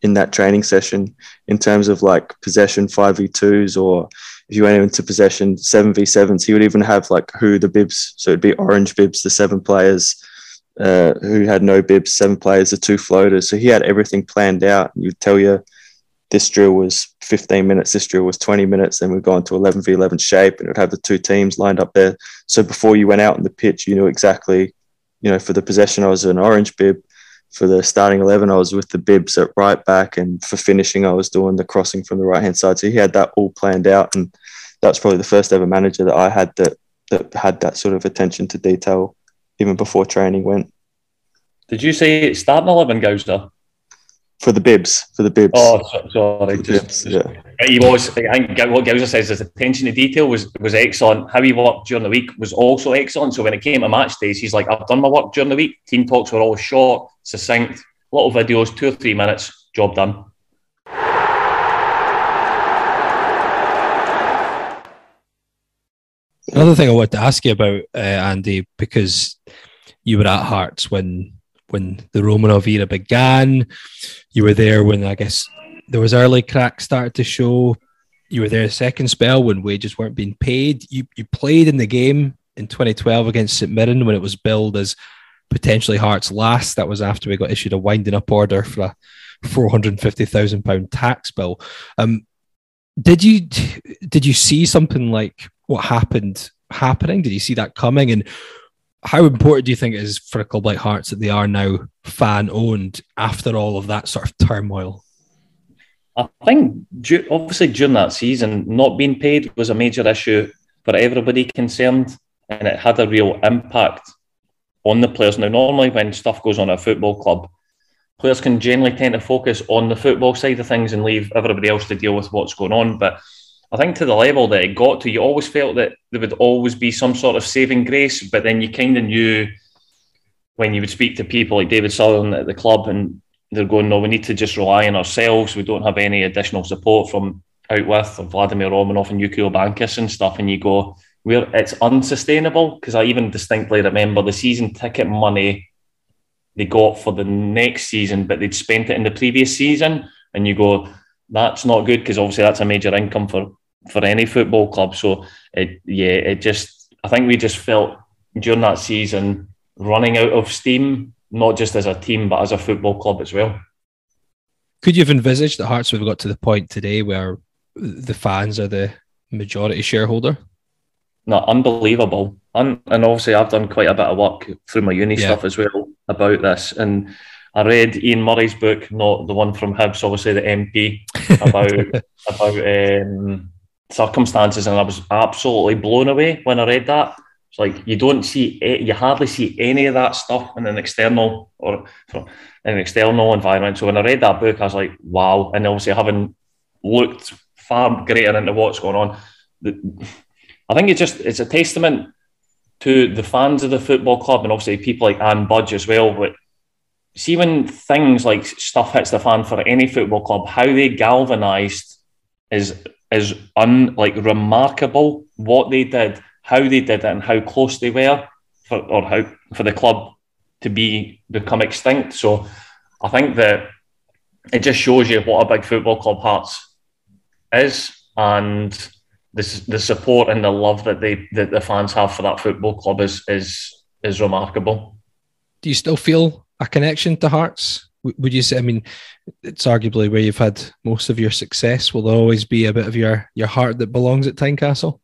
in that training session in terms of like possession five v twos, or if you went into possession seven v sevens, he would even have like who the bibs. So it'd be orange bibs, the seven players. Uh, who had no bibs, seven players, the two floaters. So he had everything planned out. You'd tell you this drill was 15 minutes, this drill was 20 minutes, then we'd go into 11 v 11 shape and it would have the two teams lined up there. So before you went out on the pitch, you knew exactly, you know, for the possession, I was an orange bib. For the starting 11, I was with the bibs at right back. And for finishing, I was doing the crossing from the right hand side. So he had that all planned out. And that's probably the first ever manager that I had that, that had that sort of attention to detail even before training went. Did you say starting eleven, Gowser? For the bibs, for the bibs. Oh, sorry. For the Just, yeah. He was. I think what Gowser says his attention to detail was was excellent. How he worked during the week was also excellent. So when it came to match days, he's like, "I've done my work during the week. Team talks were all short, succinct, little videos, two or three minutes, job done." Another thing I wanted to ask you about, uh, Andy, because you were at Hearts when when the Romanov era began. You were there when I guess there was early cracks started to show. You were there a second spell when wages weren't being paid. You you played in the game in 2012 against St Mirren when it was billed as potentially Hearts last. That was after we got issued a winding up order for a 450,000 pound tax bill. Um, did you did you see something like what happened happening? Did you see that coming? And how important do you think it is for a club like Hearts that they are now fan owned after all of that sort of turmoil? I think obviously during that season, not being paid was a major issue for everybody concerned, and it had a real impact on the players. Now, normally when stuff goes on at a football club, players can generally tend to focus on the football side of things and leave everybody else to deal with what's going on. But I think to the level that it got to, you always felt that there would always be some sort of saving grace, but then you kind of knew when you would speak to people like David Sutherland at the club and they're going, no, we need to just rely on ourselves. We don't have any additional support from out with Vladimir Romanov and Ukio Bankas and stuff. And you go, it's unsustainable. Because I even distinctly remember the season ticket money they got for the next season, but they'd spent it in the previous season. And you go, that's not good because obviously that's a major income for for any football club. So it, yeah, it just I think we just felt during that season running out of steam not just as a team, but as a football club as well. Could you have envisaged that Hearts would have got to the point today where the fans are the majority shareholder? No, unbelievable. and obviously, I've done quite a bit of work through my uni yeah. stuff as well about this. And I read Ian Murray's book, not the one from Hibs, obviously the MP, *laughs* about about um, circumstances, and I was absolutely blown away when I read that. Like you don't see, you hardly see any of that stuff in an external or in an external environment. So when I read that book, I was like, wow. And obviously, having looked far greater into what's going on, I think it's just it's a testament to the fans of the football club and obviously people like Anne Budge as well. But see when things like stuff hits the fan for any football club, how they galvanised is is un like remarkable. What they did how they did it and how close they were for or how for the club to be become extinct. So I think that it just shows you what a big football club Hearts is and the, the support and the love that they that the fans have for that football club is is is remarkable. Do you still feel a connection to Hearts? Would you say? I mean, it's arguably where you've had most of your success. Will there always be a bit of your your heart that belongs at Tynecastle?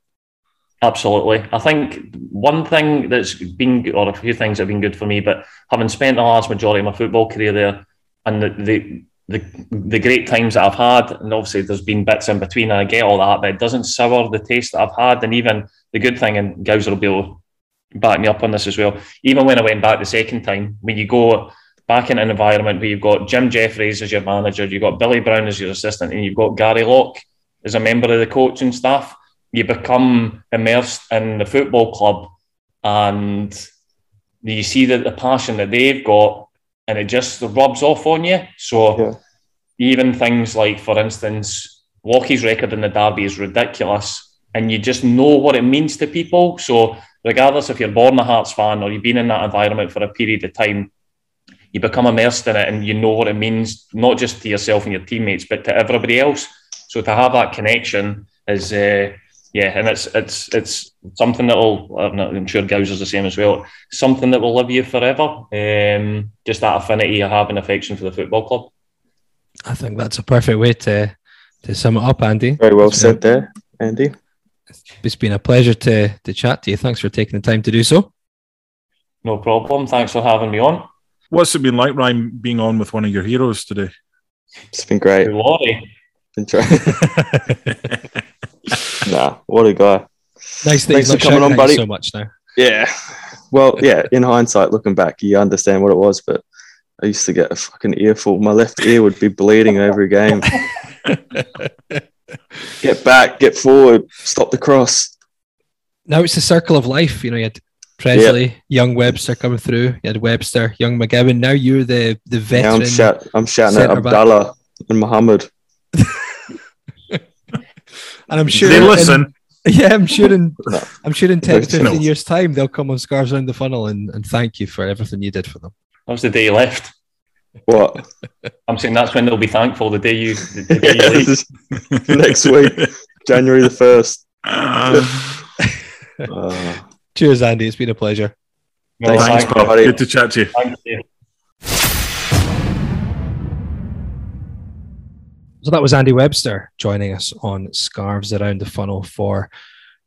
Absolutely. I think one thing that's been, or a few things that have been good for me, but having spent the large majority of my football career there and the, the, the, the great times that I've had, and obviously there's been bits in between, and I get all that, but it doesn't sour the taste that I've had. And even the good thing, and Gowser will be able to back me up on this as well. Even when I went back the second time, when you go back in an environment where you've got Jim Jeffries as your manager, you've got Billy Brown as your assistant, and you've got Gary Locke as a member of the coaching staff you become immersed in the football club and you see that the passion that they've got and it just rubs off on you. So yeah. even things like, for instance, Lockie's record in the derby is ridiculous and you just know what it means to people. So regardless if you're born a Hearts fan or you've been in that environment for a period of time, you become immersed in it and you know what it means, not just to yourself and your teammates, but to everybody else. So to have that connection is uh, yeah, and it's it's it's something that will. I'm sure Gowser's the same as well. Something that will live you forever. Um, just that affinity you have and affection for the football club. I think that's a perfect way to to sum it up, Andy. Very well said there, Andy. It's been a pleasure to to chat to you. Thanks for taking the time to do so. No problem. Thanks for having me on. What's it been like, Ryan, being on with one of your heroes today? It's been great. Laurie. *laughs* *laughs* nah, what a guy. Nice Thanks for coming on, buddy. So much now. Yeah. Well, yeah. In hindsight, looking back, you understand what it was, but I used to get a fucking earful. My left ear would be bleeding every game. *laughs* get back, get forward, stop the cross. Now it's the circle of life. You know, you had Pressley, yep. young Webster coming through. You had Webster, young McGowan. Now you're the the veteran. I'm, shout, I'm shouting at Abdallah back. and Muhammad. *laughs* And I'm sure they listen. In, *laughs* yeah, I'm sure in I'm sure in 10 15 years' time they'll come on Scarves Around the Funnel and, and thank you for everything you did for them. That was the day you left. What? *laughs* I'm saying that's when they'll be thankful the day you, the *laughs* day you leave. Next week, January the 1st. uh, Cheers, Andy. It's been a pleasure. Well, Thanks, thank Bob. Good to chat to you. So that was Andy Webster joining us on Scarves Around the Funnel for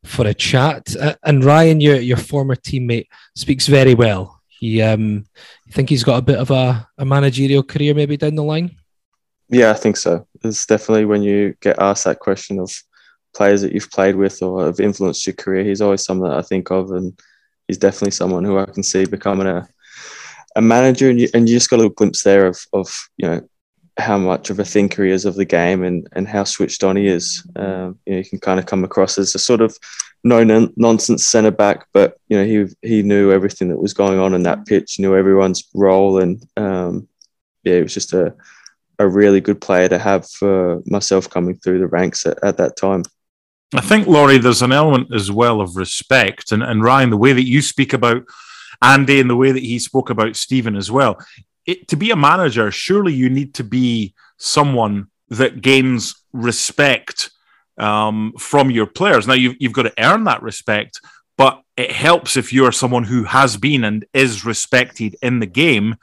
for a chat. Uh, and Ryan, your your former teammate, speaks very well. He, um, you think he's got a bit of a, a managerial career maybe down the line? Yeah, I think so. It's definitely when you get asked that question of players that you've played with or have influenced your career, he's always someone that I think of, and he's definitely someone who I can see becoming a a manager. And you, and you just got a little glimpse there of of you know how much of a thinker he is of the game and and how switched on he is. Um, you know, can kind of come across as a sort of no non- nonsense centre back, but you know he he knew everything that was going on in that pitch, knew everyone's role, and um, yeah, it was just a a really good player to have for myself coming through the ranks at, at that time. I think, Laurie, there's an element as well of respect. And, and Ryan, the way that you speak about Andy and the way that he spoke about Stephen as well, it, to be a manager, surely you need to be someone that gains respect um, from your players. Now, you've, you've got to earn that respect, but it helps if you're someone who has been and is respected in the game.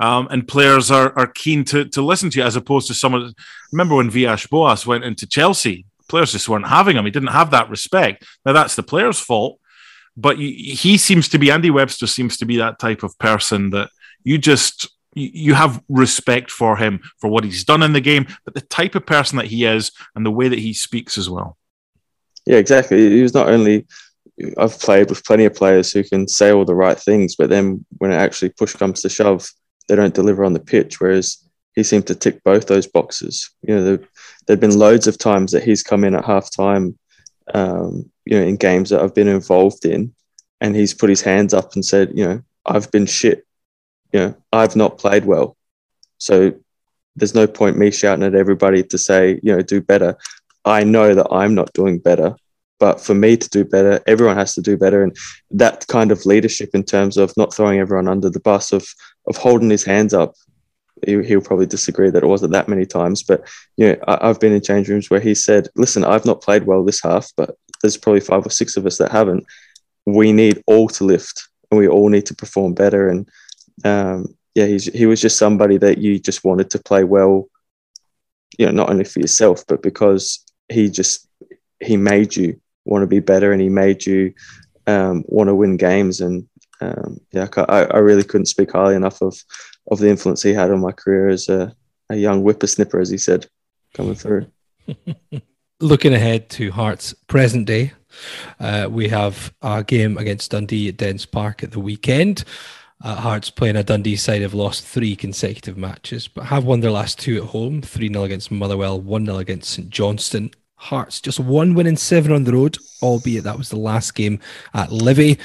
Um, and players are, are keen to, to listen to you as opposed to someone. Remember when Villas Boas went into Chelsea? Players just weren't having him. He didn't have that respect. Now, that's the player's fault, but he seems to be, Andy Webster seems to be that type of person that you just, you, have respect for him for what he's done in the game, but the type of person that he is and the way that he speaks as well. Yeah, exactly. He was not only I've played with plenty of players who can say all the right things, but then when it actually push comes to shove, they don't deliver on the pitch. Whereas he seemed to tick both those boxes. You know, there, there'd been loads of times that he's come in at halftime, um, you know, in games that I've been involved in, and he's put his hands up and said, you know, I've been shit. You know, I've not played well. So there's no point me shouting at everybody to say, you know, do better. I know that I'm not doing better, but for me to do better, everyone has to do better. And that kind of leadership in terms of not throwing everyone under the bus, of of holding his hands up. He, he'll probably disagree that it wasn't that many times, but you know, I, I've been in change rooms where he said, "Listen, I've not played well this half, but there's probably five or six of us that haven't. We need all to lift, and we all need to perform better." And um, yeah, he's, he was just somebody that you just wanted to play well, you know, not only for yourself, but because he just he made you want to be better, and he made you um, want to win games. And um, yeah, I, I really couldn't speak highly enough of of the influence he had on my career as a, a young whippersnipper, as he said, coming through. *laughs* Looking ahead to Hearts' present day, uh, we have a game against Dundee at Dens Park at the weekend. Uh, Hearts playing a Dundee side have lost three consecutive matches, but have won their last two at home 3 0 against Motherwell, 1 0 against St Johnstone. Hearts just one win in seven on the road, albeit that was the last game at Livy.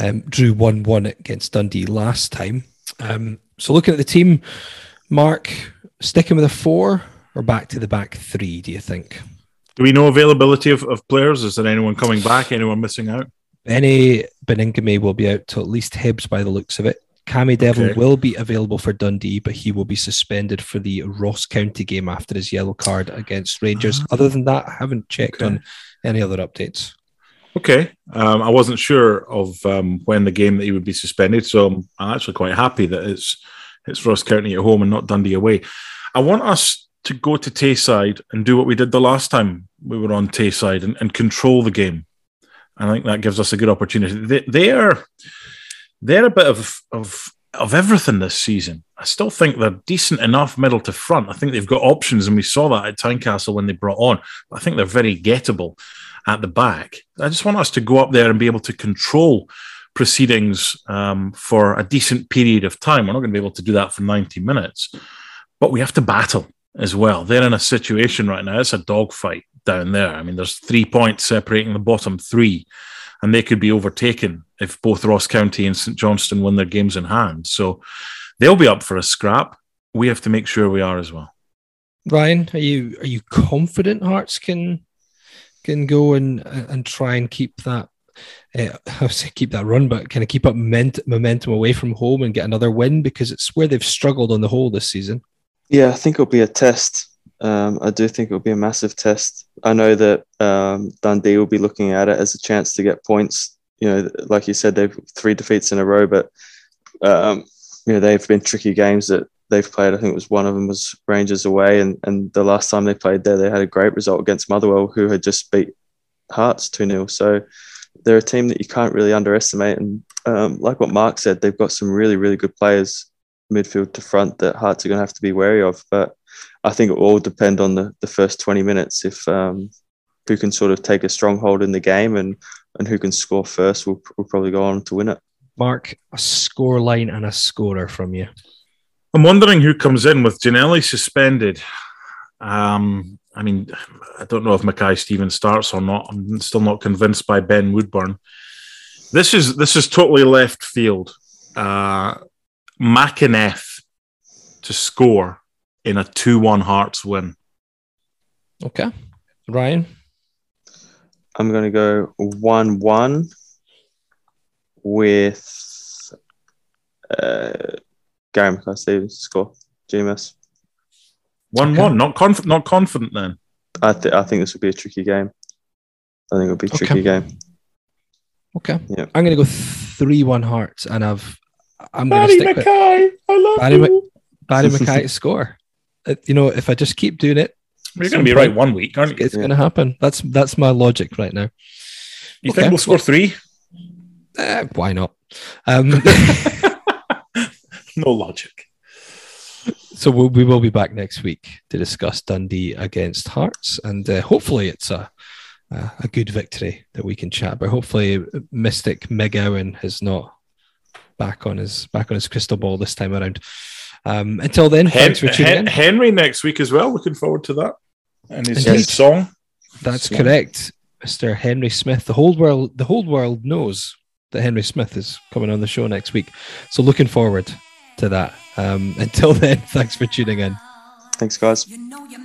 Um, drew 1 1 against Dundee last time. Um, so looking at the team, Mark, sticking with a four or back to the back three, do you think? Do we know availability of, of players? Is there anyone coming back? Anyone missing out? Beni Baningime will be out to at least Hibs by the looks of it. Cammy Devlin Okay. will be available for Dundee, but he will be suspended for the Ross County game after his yellow card against Rangers. Other than that, I haven't checked Okay. on any other updates. Okay. Um, I wasn't sure of um, when the game that he would be suspended, so I'm, I'm actually quite happy that it's it's Ross County at home and not Dundee away. I want us to go to Tayside and do what we did the last time we were on Tayside and, and control the game. I think that gives us a good opportunity. They, they are they're a bit of of of everything this season. I still think they're decent enough middle to front. I think they've got options, and we saw that at Tynecastle when they brought on. I think they're very gettable at the back. I just want us to go up there and be able to control proceedings um, for a decent period of time. We're not going to be able to do that for 90 minutes, but we have to battle as well. They're in a situation right now, it's a dogfight down there. I mean, there's three points separating the bottom three, and they could be overtaken if both Ross County and St Johnstone win their games in hand. So they'll be up for a scrap. We have to make sure we are as well. Ryan, are you are you confident Hearts can can go and and try and keep that uh, *laughs* I would say keep that run, but kind of keep up ment- momentum away from home and get another win because it's where they've struggled on the whole this season. Yeah, I think it'll be a test. Um, I do think it'll be a massive test. I know that um, Dundee will be looking at it as a chance to get points you know, like you said, they've three defeats in a row, but um, you know they've been tricky games that they've played. I think it was one of them was Rangers away, and and the last time they played there, they had a great result against Motherwell, who had just beat Hearts two 0 So they're a team that you can't really underestimate. And um, like what Mark said, they've got some really really good players midfield to front that Hearts are going to have to be wary of. But I think it will all depend on the the first twenty minutes if. Um, who can sort of take a stronghold in the game and and who can score first will, will probably go on to win it. Mark, a score line and a scorer from you. I'm wondering who comes in with Ginnelly suspended. Um, I mean, I don't know if Mackay Stevens starts or not. I'm still not convinced by Ben Woodburn. This is this is totally left field. Uh, McInnes to score in a two-one Hearts win. Okay, Ryan. I'm going to go one-one with uh, Gary Mackay score. GMS. One Okay. one. Not conf- not confident then. I, th- I think this will be a tricky game. I think it'll be a tricky Okay. game. Okay, Yeah. I'm going to go three-one Hearts, and I've I'm Barry stick with I love Barry, you. Mc- Barrie *laughs* McKay to score. Uh, you know, if I just keep doing it, You're going to be right one week, aren't you? it's Yeah. going to happen. That's that's my logic right now. You Okay. think we'll score three? Eh, why not? Um, *laughs* No logic. so we'll, we will be back next week to discuss Dundee against Hearts, and uh, hopefully it's a a a good victory that we can chat about. Hopefully, Mystic McGowan is not back on his back on his crystal ball this time around. Um, until then, Hen- thanks for tuning Hen- in. Henry next week as well. Looking forward to that. And his, Indeed. his song. That's Yeah. correct, Mr. Henry Smith. The whole world, the whole world knows that Henry Smith is coming on the show next week. So looking forward to that. Um, *laughs* until then, thanks for tuning in. Thanks, guys. You know you